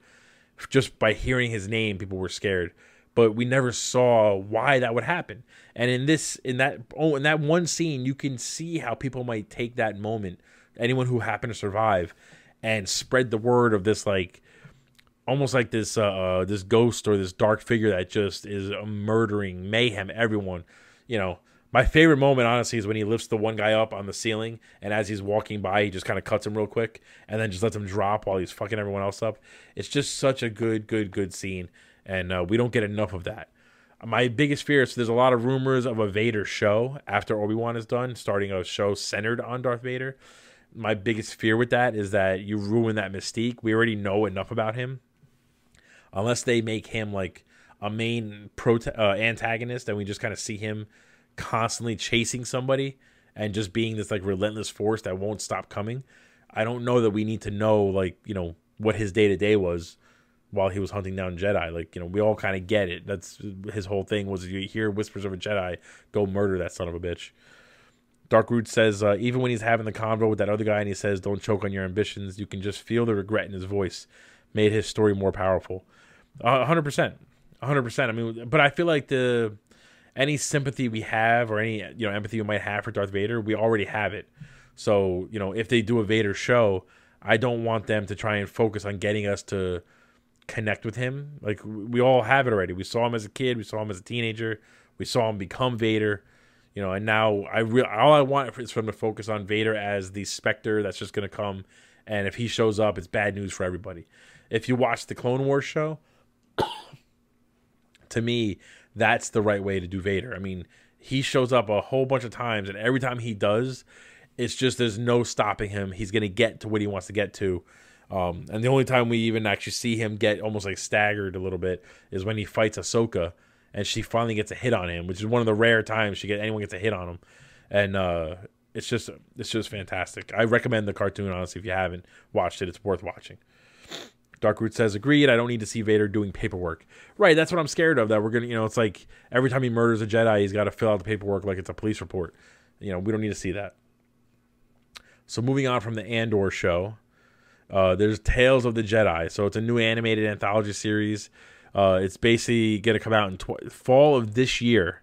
[SPEAKER 1] just by hearing his name, people were scared. But we never saw why that would happen. And in this, in that, oh, in that one scene, you can see how people might take that moment. Anyone who happened to survive, and spread the word of this like almost like this uh, uh this ghost or this dark figure that just is murdering mayhem everyone you know my favorite moment honestly is when he lifts the one guy up on the ceiling and as he's walking by he just kind of cuts him real quick and then just lets him drop while he's fucking everyone else up it's just such a good good good scene and uh, we don't get enough of that my biggest fear is there's a lot of rumors of a vader show after obi-wan is done starting a show centered on darth vader my biggest fear with that is that you ruin that mystique. We already know enough about him. Unless they make him like a main pro uh, antagonist and we just kind of see him constantly chasing somebody and just being this like relentless force that won't stop coming. I don't know that we need to know like, you know, what his day to day was while he was hunting down Jedi. Like, you know, we all kind of get it. That's his whole thing was you hear whispers of a Jedi, go murder that son of a bitch. Dark Root says, uh, even when he's having the convo with that other guy and he says, don't choke on your ambitions, you can just feel the regret in his voice. Made his story more powerful. Uh, 100%. 100%. I mean, but I feel like the any sympathy we have or any you know empathy we might have for Darth Vader, we already have it. So, you know, if they do a Vader show, I don't want them to try and focus on getting us to connect with him. Like we all have it already. We saw him as a kid, we saw him as a teenager, we saw him become Vader you know, and now I real all I want is for him to focus on Vader as the specter that's just going to come, and if he shows up, it's bad news for everybody. If you watch the Clone Wars show, to me, that's the right way to do Vader. I mean, he shows up a whole bunch of times, and every time he does, it's just there's no stopping him. He's to get to what he wants to get to. Um, and the only time we even actually see him get almost like staggered a little bit is when he fights Ahsoka and she finally gets a hit on him, which is one of the rare times she get anyone gets a hit on him, and uh, it's just it's just fantastic. I recommend the cartoon honestly if you haven't watched it, it's worth watching. Darkroot says, agreed. I don't need to see Vader doing paperwork. Right, that's what I'm scared of. That we're gonna, you know, it's like every time he murders a Jedi, he's got to fill out the paperwork like it's a police report. You know, we don't need to see that. So moving on from the Andor show, uh, there's Tales of the Jedi. So it's a new animated anthology series uh, it's basically to come out in tw- fall of this year,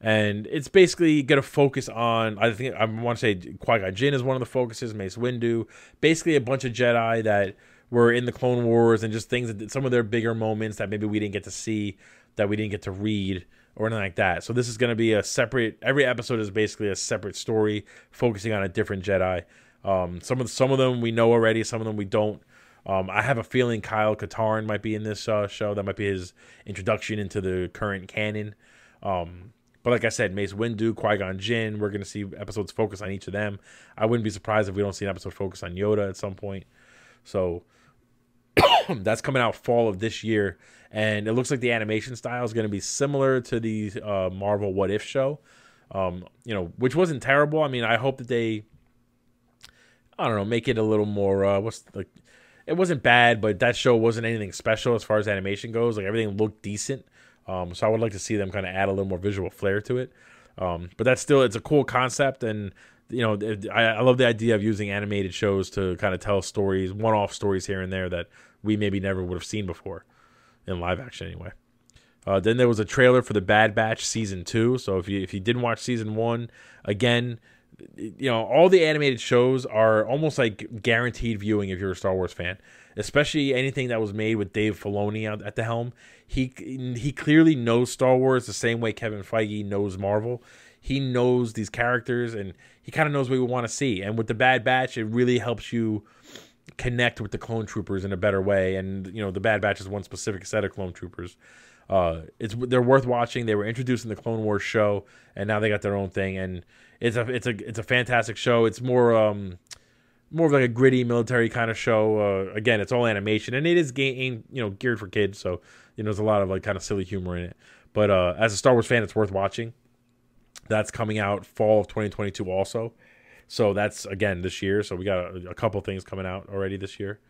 [SPEAKER 1] and it's basically to focus on. I think I want to say Qui Gon Jinn is one of the focuses. Mace Windu, basically a bunch of Jedi that were in the Clone Wars and just things that some of their bigger moments that maybe we didn't get to see, that we didn't get to read or anything like that. So this is going to be a separate. Every episode is basically a separate story focusing on a different Jedi. Um, some of some of them we know already. Some of them we don't. Um, I have a feeling Kyle Katarn might be in this uh, show. That might be his introduction into the current canon. Um, but like I said, Mace Windu, Qui Gon Jinn, we're going to see episodes focus on each of them. I wouldn't be surprised if we don't see an episode focus on Yoda at some point. So that's coming out fall of this year. And it looks like the animation style is going to be similar to the uh, Marvel What If show, um, you know, which wasn't terrible. I mean, I hope that they, I don't know, make it a little more, uh, what's like, it wasn't bad, but that show wasn't anything special as far as animation goes. Like everything looked decent. Um, so I would like to see them kind of add a little more visual flair to it. Um, but that's still it's a cool concept, and you know I, I love the idea of using animated shows to kind of tell stories, one-off stories here and there that we maybe never would have seen before in live action anyway. Uh, then there was a trailer for the Bad Batch season two. So if you if you didn't watch season one, again, you know all the animated shows are almost like guaranteed viewing if you're a Star Wars fan, especially anything that was made with Dave Filoni at the helm. He he clearly knows Star Wars the same way Kevin Feige knows Marvel. He knows these characters and he kind of knows what we want to see. And with the Bad Batch, it really helps you connect with the clone troopers in a better way. And you know, the Bad Batch is one specific set of clone troopers. Uh, it's they're worth watching. They were introduced in the Clone Wars show, and now they got their own thing. And it's a it's a it's a fantastic show. It's more um more of like a gritty military kind of show. Uh, again, it's all animation, and it is game you know geared for kids, so you know there's a lot of like kind of silly humor in it. But uh, as a Star Wars fan, it's worth watching. That's coming out fall of 2022 also. So that's again this year. So we got a, a couple things coming out already this year.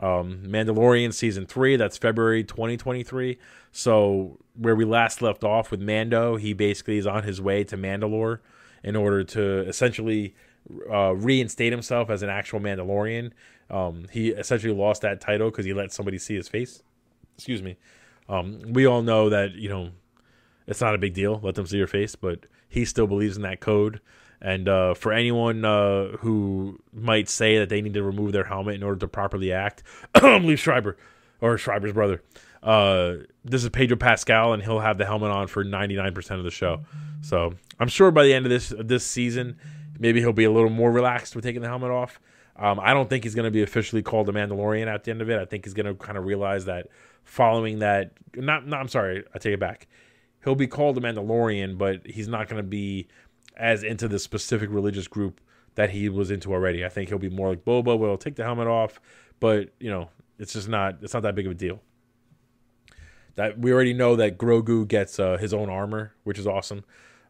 [SPEAKER 1] Um, Mandalorian season three, that's February 2023. So where we last left off with Mando, he basically is on his way to Mandalore in order to essentially uh, reinstate himself as an actual Mandalorian. Um, he essentially lost that title because he let somebody see his face. excuse me. Um, we all know that you know it's not a big deal. Let them see your face, but he still believes in that code. And uh, for anyone uh, who might say that they need to remove their helmet in order to properly act, Liev Schreiber or Schreiber's brother. Uh, this is Pedro Pascal, and he'll have the helmet on for 99% of the show. So I'm sure by the end of this this season, maybe he'll be a little more relaxed with taking the helmet off. Um, I don't think he's going to be officially called a Mandalorian at the end of it. I think he's going to kind of realize that following that, not, not I'm sorry, I take it back. He'll be called a Mandalorian, but he's not going to be as into the specific religious group that he was into already. I think he'll be more like Boba, where he'll take the helmet off, but you know, it's just not it's not that big of a deal. That we already know that Grogu gets uh, his own armor, which is awesome.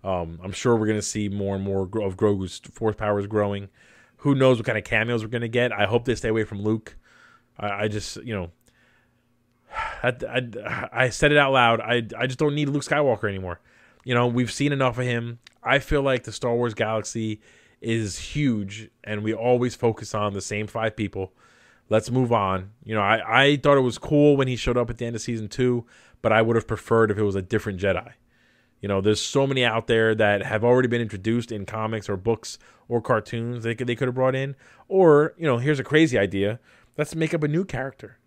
[SPEAKER 1] Um, I'm sure we're going to see more and more of Grogu's force powers growing. Who knows what kind of cameos we're going to get? I hope they stay away from Luke. I, I just, you know, I, I, I, said it out loud. I, I just don't need Luke Skywalker anymore. You know, we've seen enough of him. I feel like the Star Wars galaxy is huge, and we always focus on the same five people. Let's move on. You know, I, I thought it was cool when he showed up at the end of season two, but I would have preferred if it was a different Jedi. You know, there's so many out there that have already been introduced in comics or books or cartoons they could, they could have brought in. Or, you know, here's a crazy idea. Let's make up a new character.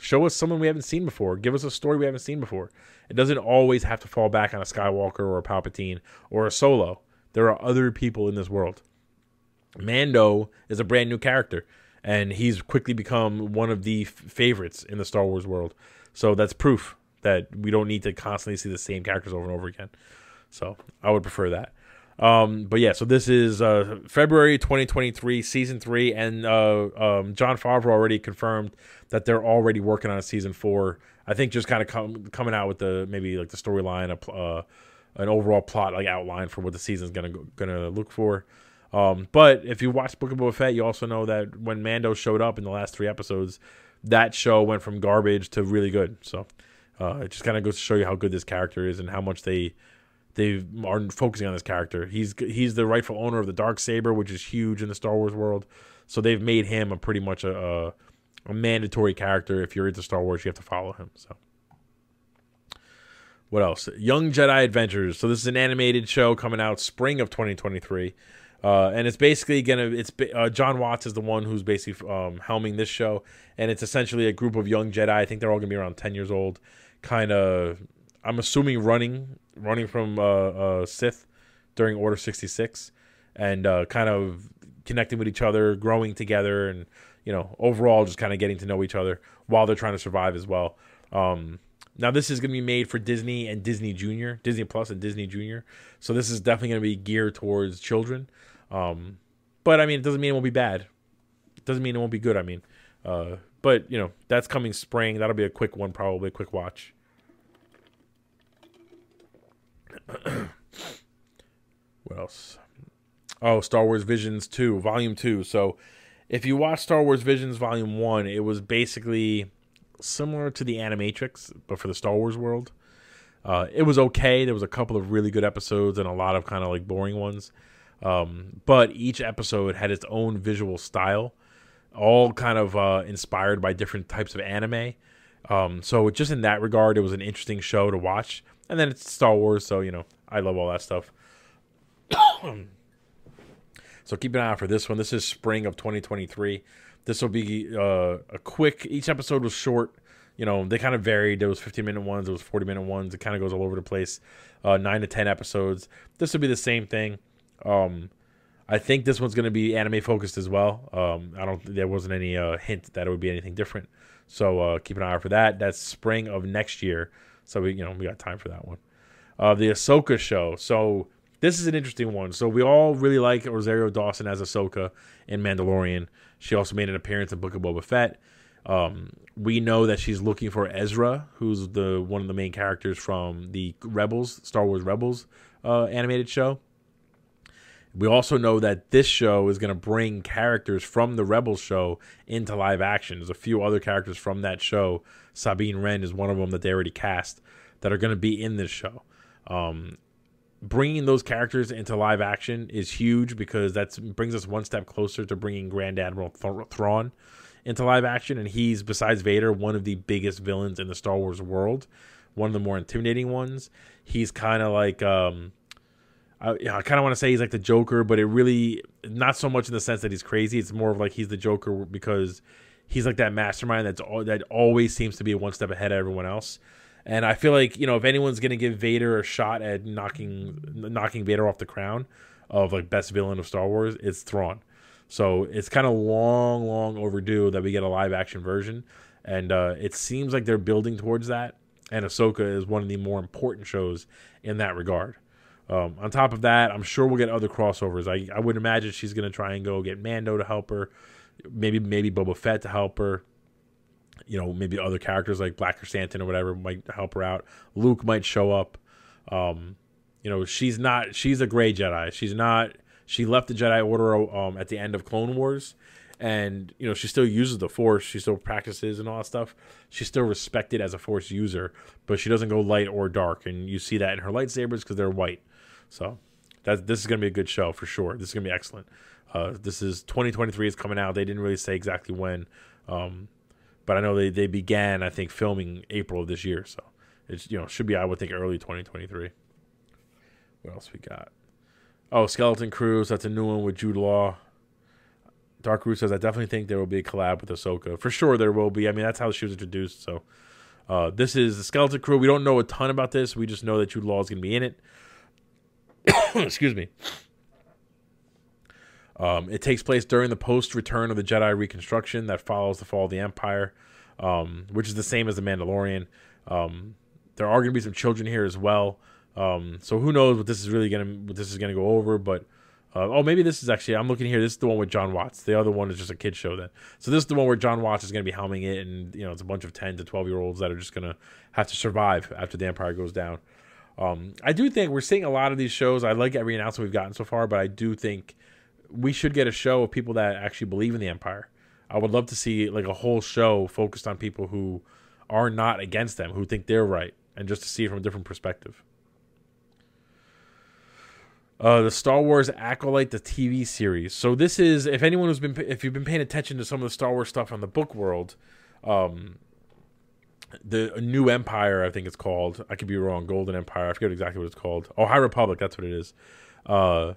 [SPEAKER 1] Show us someone we haven't seen before. Give us a story we haven't seen before. It doesn't always have to fall back on a Skywalker or a Palpatine or a Solo. There are other people in this world. Mando is a brand new character, and he's quickly become one of the f- favorites in the Star Wars world. So that's proof that we don't need to constantly see the same characters over and over again. So I would prefer that. Um, but yeah, so this is uh, February 2023, season three, and uh, um, Jon Favreau already confirmed that they're already working on a season four. I think just kind of com- coming out with the maybe like the storyline, uh, an overall plot like outline for what the season's gonna gonna look for. Um, but if you watch Book of Boba Fett, you also know that when Mando showed up in the last three episodes, that show went from garbage to really good. So uh, it just kind of goes to show you how good this character is and how much they they are focusing on this character. He's he's the rightful owner of the dark saber, which is huge in the Star Wars world. So they've made him a pretty much a, a, a mandatory character. If you're into Star Wars, you have to follow him. So what else? Young Jedi Adventures. So this is an animated show coming out spring of 2023. Uh, and it's basically gonna it's uh, Jon Watts is the one who's basically um, helming this show, and it's essentially a group of young Jedi. I think they're all gonna be around ten years old, kind of. I'm assuming running running from uh, uh, Sith during Order 66, and uh, kind of connecting with each other, growing together, and you know overall just kind of getting to know each other while they're trying to survive as well. Um, now this is going to be made for Disney and Disney Junior, Disney Plus and Disney Junior. So this is definitely going to be geared towards children. Um, but I mean, it doesn't mean it won't be bad. It doesn't mean it won't be good. I mean, uh, but you know, that's coming spring. That'll be a quick one, probably a quick watch. what else? Oh, Star Wars Visions 2, Volume 2. So, if you watch Star Wars Visions Volume 1, it was basically similar to the Animatrix, but for the Star Wars world. Uh, it was okay. There was a couple of really good episodes and a lot of kind of like boring ones. Um, but each episode had its own visual style, all kind of uh, inspired by different types of anime. Um, so just in that regard, it was an interesting show to watch. And then it's Star Wars, so you know I love all that stuff. so keep an eye out for this one. This is spring of 2023. This will be uh, a quick. Each episode was short. You know they kind of varied. There was 15 minute ones. There was 40 minute ones. It kind of goes all over the place. Uh, nine to 10 episodes. This will be the same thing. Um, I think this one's going to be anime focused as well. Um, I don't. There wasn't any uh, hint that it would be anything different. So uh, keep an eye out for that. That's spring of next year. So we, you know, we got time for that one. Uh, the Ahsoka show. So this is an interesting one. So we all really like Rosario Dawson as Ahsoka in Mandalorian. She also made an appearance in Book of Boba Fett. Um, we know that she's looking for Ezra, who's the one of the main characters from the Rebels, Star Wars Rebels uh, animated show. We also know that this show is going to bring characters from the Rebels show into live action. There's a few other characters from that show. Sabine Wren is one of them that they already cast that are going to be in this show. Um, bringing those characters into live action is huge because that brings us one step closer to bringing Grand Admiral Thrawn into live action, and he's besides Vader one of the biggest villains in the Star Wars world, one of the more intimidating ones. He's kind of like um, I, you know, I kind of want to say he's like the Joker, but it really not so much in the sense that he's crazy. It's more of like he's the Joker because he's like that mastermind that's all, that always seems to be one step ahead of everyone else. And I feel like you know if anyone's gonna give Vader a shot at knocking knocking Vader off the crown of like best villain of Star Wars, it's Thrawn. So it's kind of long, long overdue that we get a live action version, and uh, it seems like they're building towards that. And Ahsoka is one of the more important shows in that regard. Um, on top of that, I'm sure we'll get other crossovers. I, I would imagine she's gonna try and go get Mando to help her, maybe maybe Boba Fett to help her. You know, maybe other characters like Black Krrsantan or whatever might help her out. Luke might show up. Um, you know, she's not she's a gray Jedi. She's not. She left the Jedi Order um, at the end of Clone Wars, and you know she still uses the Force. She still practices and all that stuff. She's still respected as a Force user, but she doesn't go light or dark, and you see that in her lightsabers because they're white. So that this is going to be a good show for sure. This is going to be excellent. Uh, this is 2023 is coming out. They didn't really say exactly when, um, but I know they, they began I think filming April of this year. So it's you know should be I would think early 2023. What else we got? Oh, Skeleton Crews. That's a new one with Jude Law. Dark Root says I definitely think there will be a collab with Ahsoka. For sure there will be. I mean that's how she was introduced. So uh, this is the Skeleton Crew. We don't know a ton about this. We just know that Jude Law is going to be in it. Excuse me. Um, it takes place during the post return of the Jedi reconstruction that follows the fall of the Empire, um, which is the same as the Mandalorian. Um, there are going to be some children here as well, um, so who knows what this is really going to what this is going to go over. But uh, oh, maybe this is actually I'm looking here. This is the one with Jon Watts. The other one is just a kid show. Then, so this is the one where Jon Watts is going to be helming it, and you know it's a bunch of ten to twelve year olds that are just going to have to survive after the Empire goes down. Um, I do think we're seeing a lot of these shows. I like every announcement we've gotten so far, but I do think we should get a show of people that actually believe in the Empire. I would love to see like a whole show focused on people who are not against them, who think they're right, and just to see it from a different perspective. Uh, the Star Wars Acolyte, the TV series. So this is, if anyone who's been, if you've been paying attention to some of the Star Wars stuff on the book world, um, the New Empire, I think it's called. I could be wrong. Golden Empire. I forget exactly what it's called. Oh, High Republic. That's what it is. Uh,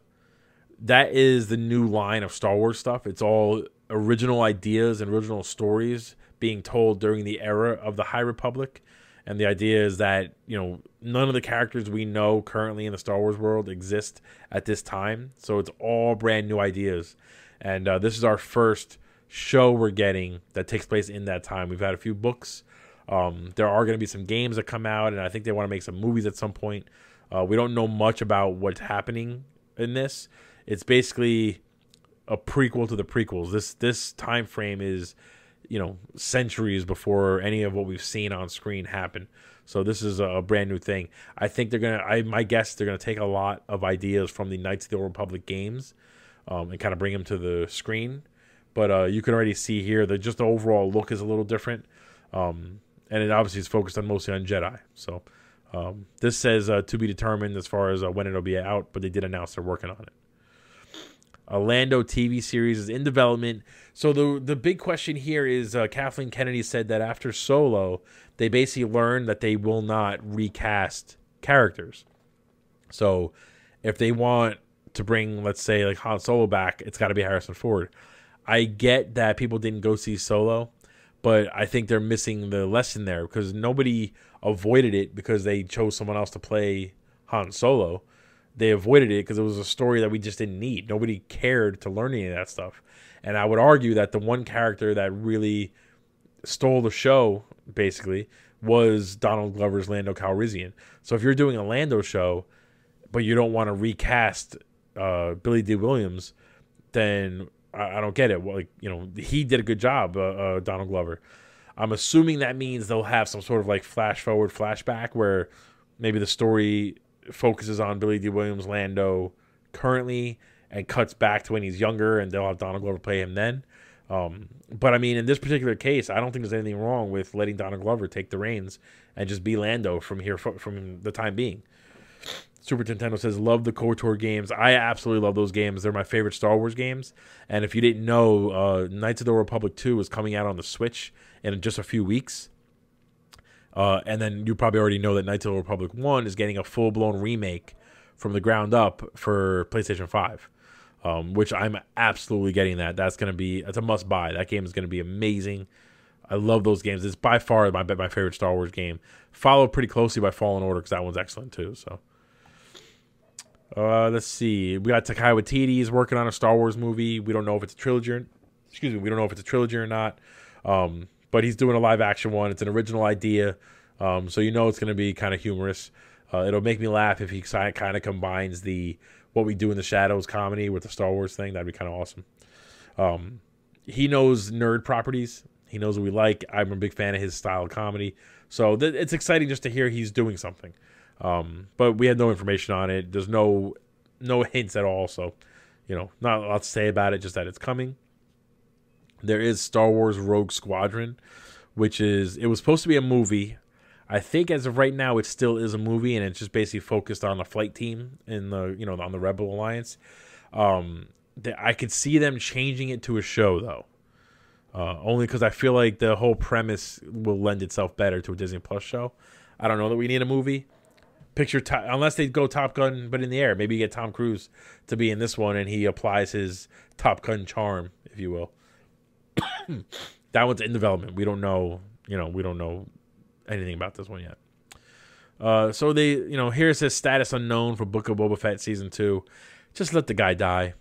[SPEAKER 1] that is the new line of Star Wars stuff. It's all original ideas and original stories being told during the era of the High Republic. And the idea is that, you know, none of the characters we know currently in the Star Wars world exist at this time. So it's all brand new ideas. And uh, this is our first show we're getting that takes place in that time. We've had a few books um, there are going to be some games that come out, and I think they want to make some movies at some point. Uh, we don't know much about what's happening in this. It's basically a prequel to the prequels. This this time frame is, you know, centuries before any of what we've seen on screen happen. So this is a brand new thing. I think they're gonna. I my guess they're gonna take a lot of ideas from the Knights of the Old Republic games, um, and kind of bring them to the screen. But uh, you can already see here that just the overall look is a little different. Um, and it obviously is focused on mostly on Jedi. So um, this says uh, to be determined as far as uh, when it'll be out, but they did announce they're working on it. A Lando TV series is in development. So the the big question here is uh, Kathleen Kennedy said that after Solo, they basically learned that they will not recast characters. So if they want to bring, let's say, like Han Solo back, it's got to be Harrison Ford. I get that people didn't go see Solo, but I think they're missing the lesson there because nobody avoided it because they chose someone else to play Han Solo. They avoided it because it was a story that we just didn't need. Nobody cared to learn any of that stuff. And I would argue that the one character that really stole the show, basically, was Donald Glover's Lando Calrissian. So if you're doing a Lando show, but you don't want to recast uh, Billy Dee Williams, then I, I don't get it. Like you know, he did a good job, uh, uh, Donald Glover. I'm assuming that means they'll have some sort of like flash forward flashback where maybe the story focuses on Billy Dee Williams Lando currently and cuts back to when he's younger, and they'll have Donald Glover play him then. Um, but I mean, in this particular case, I don't think there's anything wrong with letting Donald Glover take the reins and just be Lando from here from the time being. Super Nintendo says, love the KOTOR games. I absolutely love those games. They're my favorite Star Wars games. And if you didn't know, uh, Knights of the Republic 2 is coming out on the Switch in just a few weeks. Uh, and then you probably already know that Knights of the Republic 1 is getting a full blown remake from the ground up for PlayStation 5. Um, which I'm absolutely getting that. That's going to be, it's a must buy. That game is going to be amazing. I love those games. It's by far my my favorite Star Wars game. Followed pretty closely by Fallen Order because that one's excellent too. So uh, let's see. We got Taika Waititi is working on a Star Wars movie. We don't know if it's a trilogy. Or, excuse me. We don't know if it's a trilogy or not. Um, but he's doing a live action one. It's an original idea, um, so you know it's going to be kind of humorous. Uh, it'll make me laugh if he kind of combines the what we do in the shadows comedy with the Star Wars thing. That'd be kind of awesome. Um, he knows nerd properties. He knows what we like. I'm a big fan of his style of comedy. So th- it's exciting just to hear he's doing something. Um, but we had no information on it. There's no no hints at all. So, you know, not a lot to say about it. Just that it's coming. There is Star Wars Rogue Squadron, which is it was supposed to be a movie. I think as of right now, it still is a movie, and it's just basically focused on the flight team in the you know on the Rebel Alliance. Um, I could see them changing it to a show though, uh, only because I feel like the whole premise will lend itself better to a Disney Plus show. I don't know that we need a movie picture unless they go Top Gun, but in the air. Maybe you get Tom Cruise to be in this one, and he applies his Top Gun charm, if you will. that one's in development. We don't know. You know, we don't know anything about this one yet. Uh, so they, you know, here's his status unknown for Book of Boba Fett season two. Just let the guy die.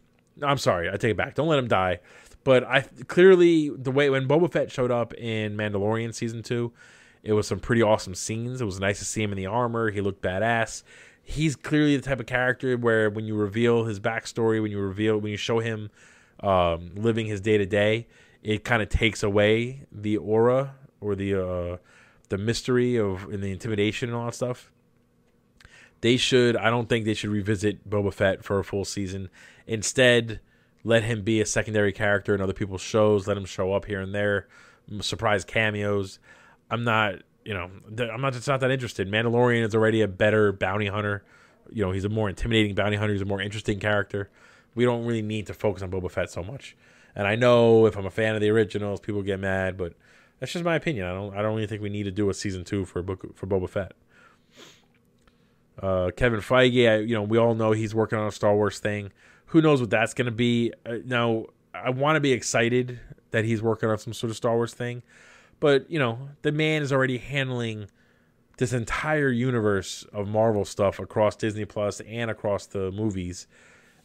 [SPEAKER 1] I'm sorry, I take it back. Don't let him die. But I clearly the way when Boba Fett showed up in Mandalorian season two, it was some pretty awesome scenes. It was nice to see him in the armor. He looked badass. He's clearly the type of character where when you reveal his backstory, when you reveal, when you show him um, living his day to day, it kind of takes away the aura or the uh, the mystery of and the intimidation and all that stuff. They should. I don't think they should revisit Boba Fett for a full season. Instead, let him be a secondary character in other people's shows. Let him show up here and there, surprise cameos. I'm not, you know, I'm not just not that interested. Mandalorian is already a better bounty hunter. You know, he's a more intimidating bounty hunter. He's a more interesting character. We don't really need to focus on Boba Fett so much. And I know if I'm a fan of the originals, people get mad, but that's just my opinion. I don't I don't really think we need to do a season two for book for Boba Fett. Uh, Kevin Feige, I, you know, we all know he's working on a Star Wars thing. Who knows what that's going to be? Uh, now, I want to be excited that he's working on some sort of Star Wars thing, but, you know, the man is already handling this entire universe of Marvel stuff across Disney Plus and across the movies.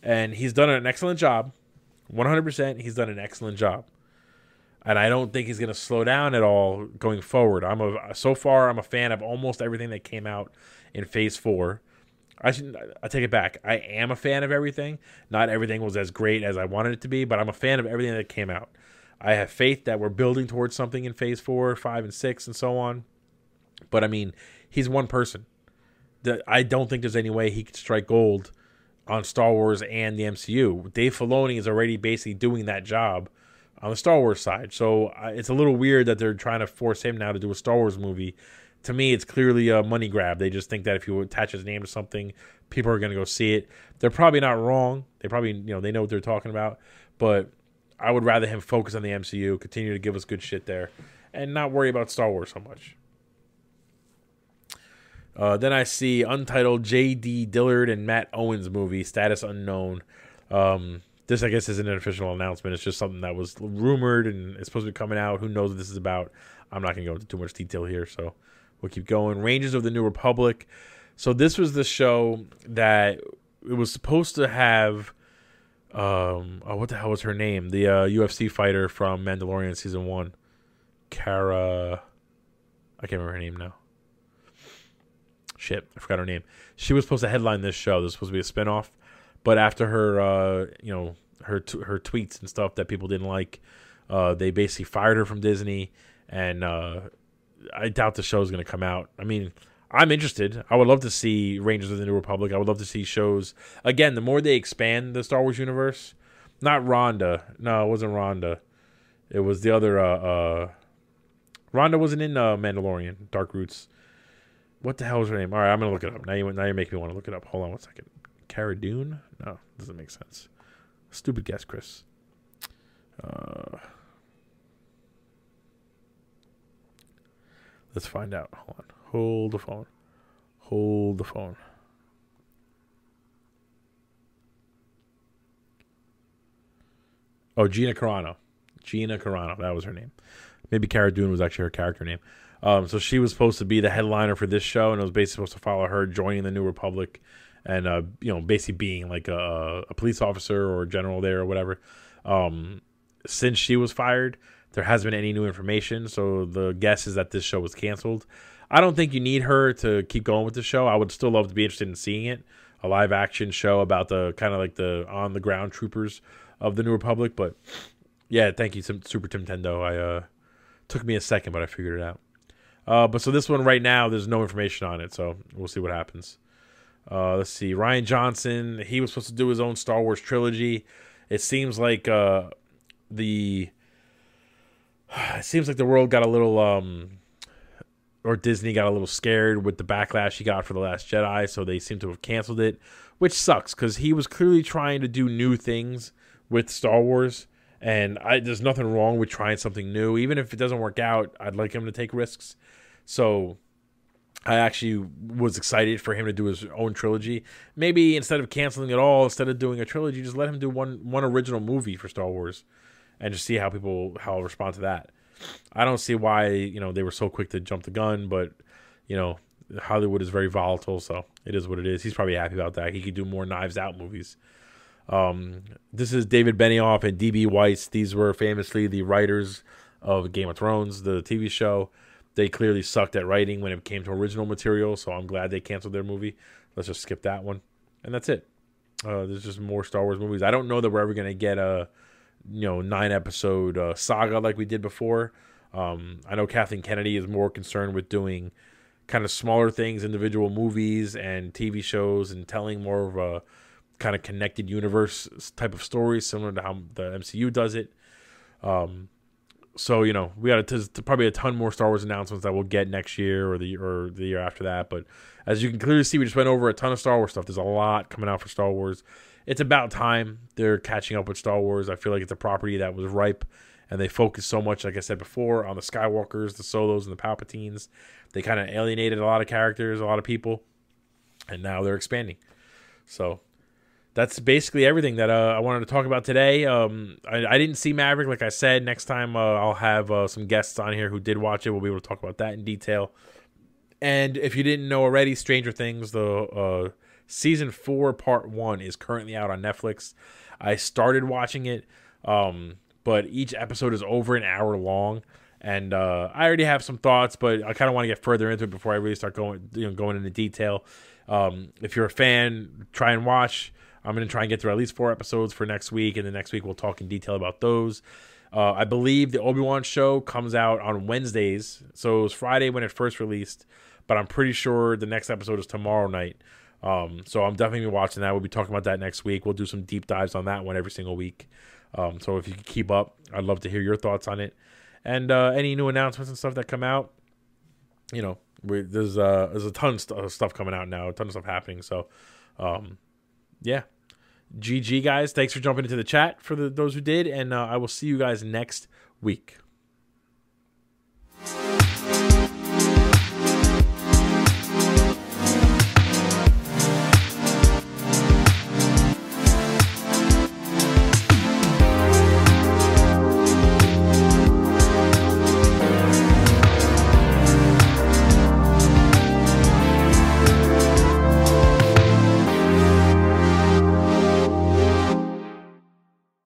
[SPEAKER 1] And he's done an excellent job. 100%, he's done an excellent job. And I don't think he's going to slow down at all going forward. I'm a so far I'm a fan of almost everything that came out in Phase 4. I should I take it back. I am a fan of everything. Not everything was as great as I wanted it to be, but I'm a fan of everything that came out. I have faith that we're building towards something in phase four, five, and six, and so on. But I mean, he's one person. I don't think there's any way he could strike gold on Star Wars and the MCU. Dave Filoni is already basically doing that job on the Star Wars side. So it's a little weird that they're trying to force him now to do a Star Wars movie. To me, it's clearly a money grab. They just think that if you attach his name to something, people are going to go see it. They're probably not wrong. They probably, you know, they know what they're talking about. But I would rather him focus on the MCU, continue to give us good shit there, and not worry about Star Wars so much. Uh, then I see untitled J.D. Dillard and Matt Owens movie, status unknown. Um, this, I guess, isn't an official announcement. It's just something that was rumored and it's supposed to be coming out. Who knows what this is about? I'm not going to go into too much detail here, so we'll keep going. Rangers of the New Republic. So this was the show that it was supposed to have um oh, what the hell was her name? The uh, UFC fighter from Mandalorian season one, Cara. I can't remember her name now. Shit, I forgot her name. She was supposed to headline this show. This was supposed to be a spinoff, but after her, uh, you know, her t- her tweets and stuff that people didn't like, uh, they basically fired her from Disney, and uh, I doubt the show is going to come out. I mean, I'm interested. I would love to see Rangers of the New Republic. I would love to see shows. Again, the more they expand the Star Wars universe, not Ronda. No, it wasn't Ronda. It was the other. Uh, uh, Ronda wasn't in uh, Mandalorian, Dark Roots. What the hell is her name? All right, I'm gonna look it up. Now you now you make me want to look it up. Hold on one second. Cara Dune? No, doesn't make sense. Stupid guess, Chris. Uh, let's find out. Hold on. Hold the phone. Hold the phone. Oh, Gina Carano. Gina Carano. That was her name. Maybe Cara Dune was actually her character name. Um, so she was supposed to be the headliner for this show, and it was basically supposed to follow her joining the New Republic, and uh, you know, basically being like a, a police officer or general there or whatever. Um, since she was fired, there hasn't been any new information. So the guess is that this show was canceled. I don't think you need her to keep going with the show. I would still love to be interested in seeing it, a live action show about the kind of like the on the ground troopers of the New Republic. But yeah, thank you, Super Nintendo. I uh, took me a second, but I figured it out. Uh, but so this one right now, there's no information on it, so we'll see what happens. Uh, let's see, Rian Johnson. He was supposed to do his own Star Wars trilogy. It seems like uh, the it seems like the world got a little um, or Disney got a little scared with the backlash he got for the Last Jedi, so they seem to have canceled it, which sucks because he was clearly trying to do new things with Star Wars, and I, there's nothing wrong with trying something new. Even if it doesn't work out, I'd like him to take risks. So I actually was excited for him to do his own trilogy. Maybe instead of canceling it all, instead of doing a trilogy, just let him do one one original movie for Star Wars, and just see how people how I'll respond to that. I don't see why you know they were so quick to jump the gun, but you know Hollywood is very volatile, so it is what it is. He's probably happy about that. He could do more Knives Out movies. Um, this is David Benioff and D.B. Weiss. These were famously the writers of Game of Thrones, the TV show. They clearly sucked at writing when it came to original material, so I'm glad they canceled their movie. Let's just skip that one, and that's it. Uh, there's just more Star Wars movies. I don't know that we're ever gonna get a you know nine episode uh, saga like we did before. Um, I know Kathleen Kennedy is more concerned with doing kind of smaller things, individual movies and TV shows, and telling more of a kind of connected universe type of story, similar to how the MCU does it. Um, so you know, we got to, probably a ton more Star Wars announcements that we'll get next year or the or the year after that. But as you can clearly see, we just went over a ton of Star Wars stuff. There's a lot coming out for Star Wars. It's about time they're catching up with Star Wars. I feel like it's a property that was ripe, and they focused so much, like I said before, on the Skywalkers, the Solos, and the Palpatines. They kind of alienated a lot of characters, a lot of people, and now they're expanding. So that's basically everything that uh, I wanted to talk about today. Um, I, I, didn't see Maverick, like I said. Next time uh, I'll have uh, some guests on here who did watch it. We'll be able to talk about that in detail. And if you didn't know already, Stranger Things, the uh, season four, part one, is currently out on Netflix. I started watching it, um, but each episode is over an hour long. And uh, I already have some thoughts, but I kind of want to get further into it before I really start going, you know, going into detail. Um, if you're a fan, try and watch I'm going to try and get through at least four episodes for next week, and the next week we'll talk in detail about those. Uh, I believe the Obi Wan show comes out on Wednesdays, so it was Friday when it first released, but I'm pretty sure the next episode is tomorrow night. Um, so I'm definitely watching that. We'll be talking about that next week. We'll do some deep dives on that one every single week. Um, so if you can keep up, I'd love to hear your thoughts on it, and uh, any new announcements and stuff that come out. You know, there's uh, there's a ton of stuff coming out now, a ton of stuff happening. So, um, yeah, GG, guys. Thanks for jumping into the chat for the, those who did. And uh, I will see you guys next week.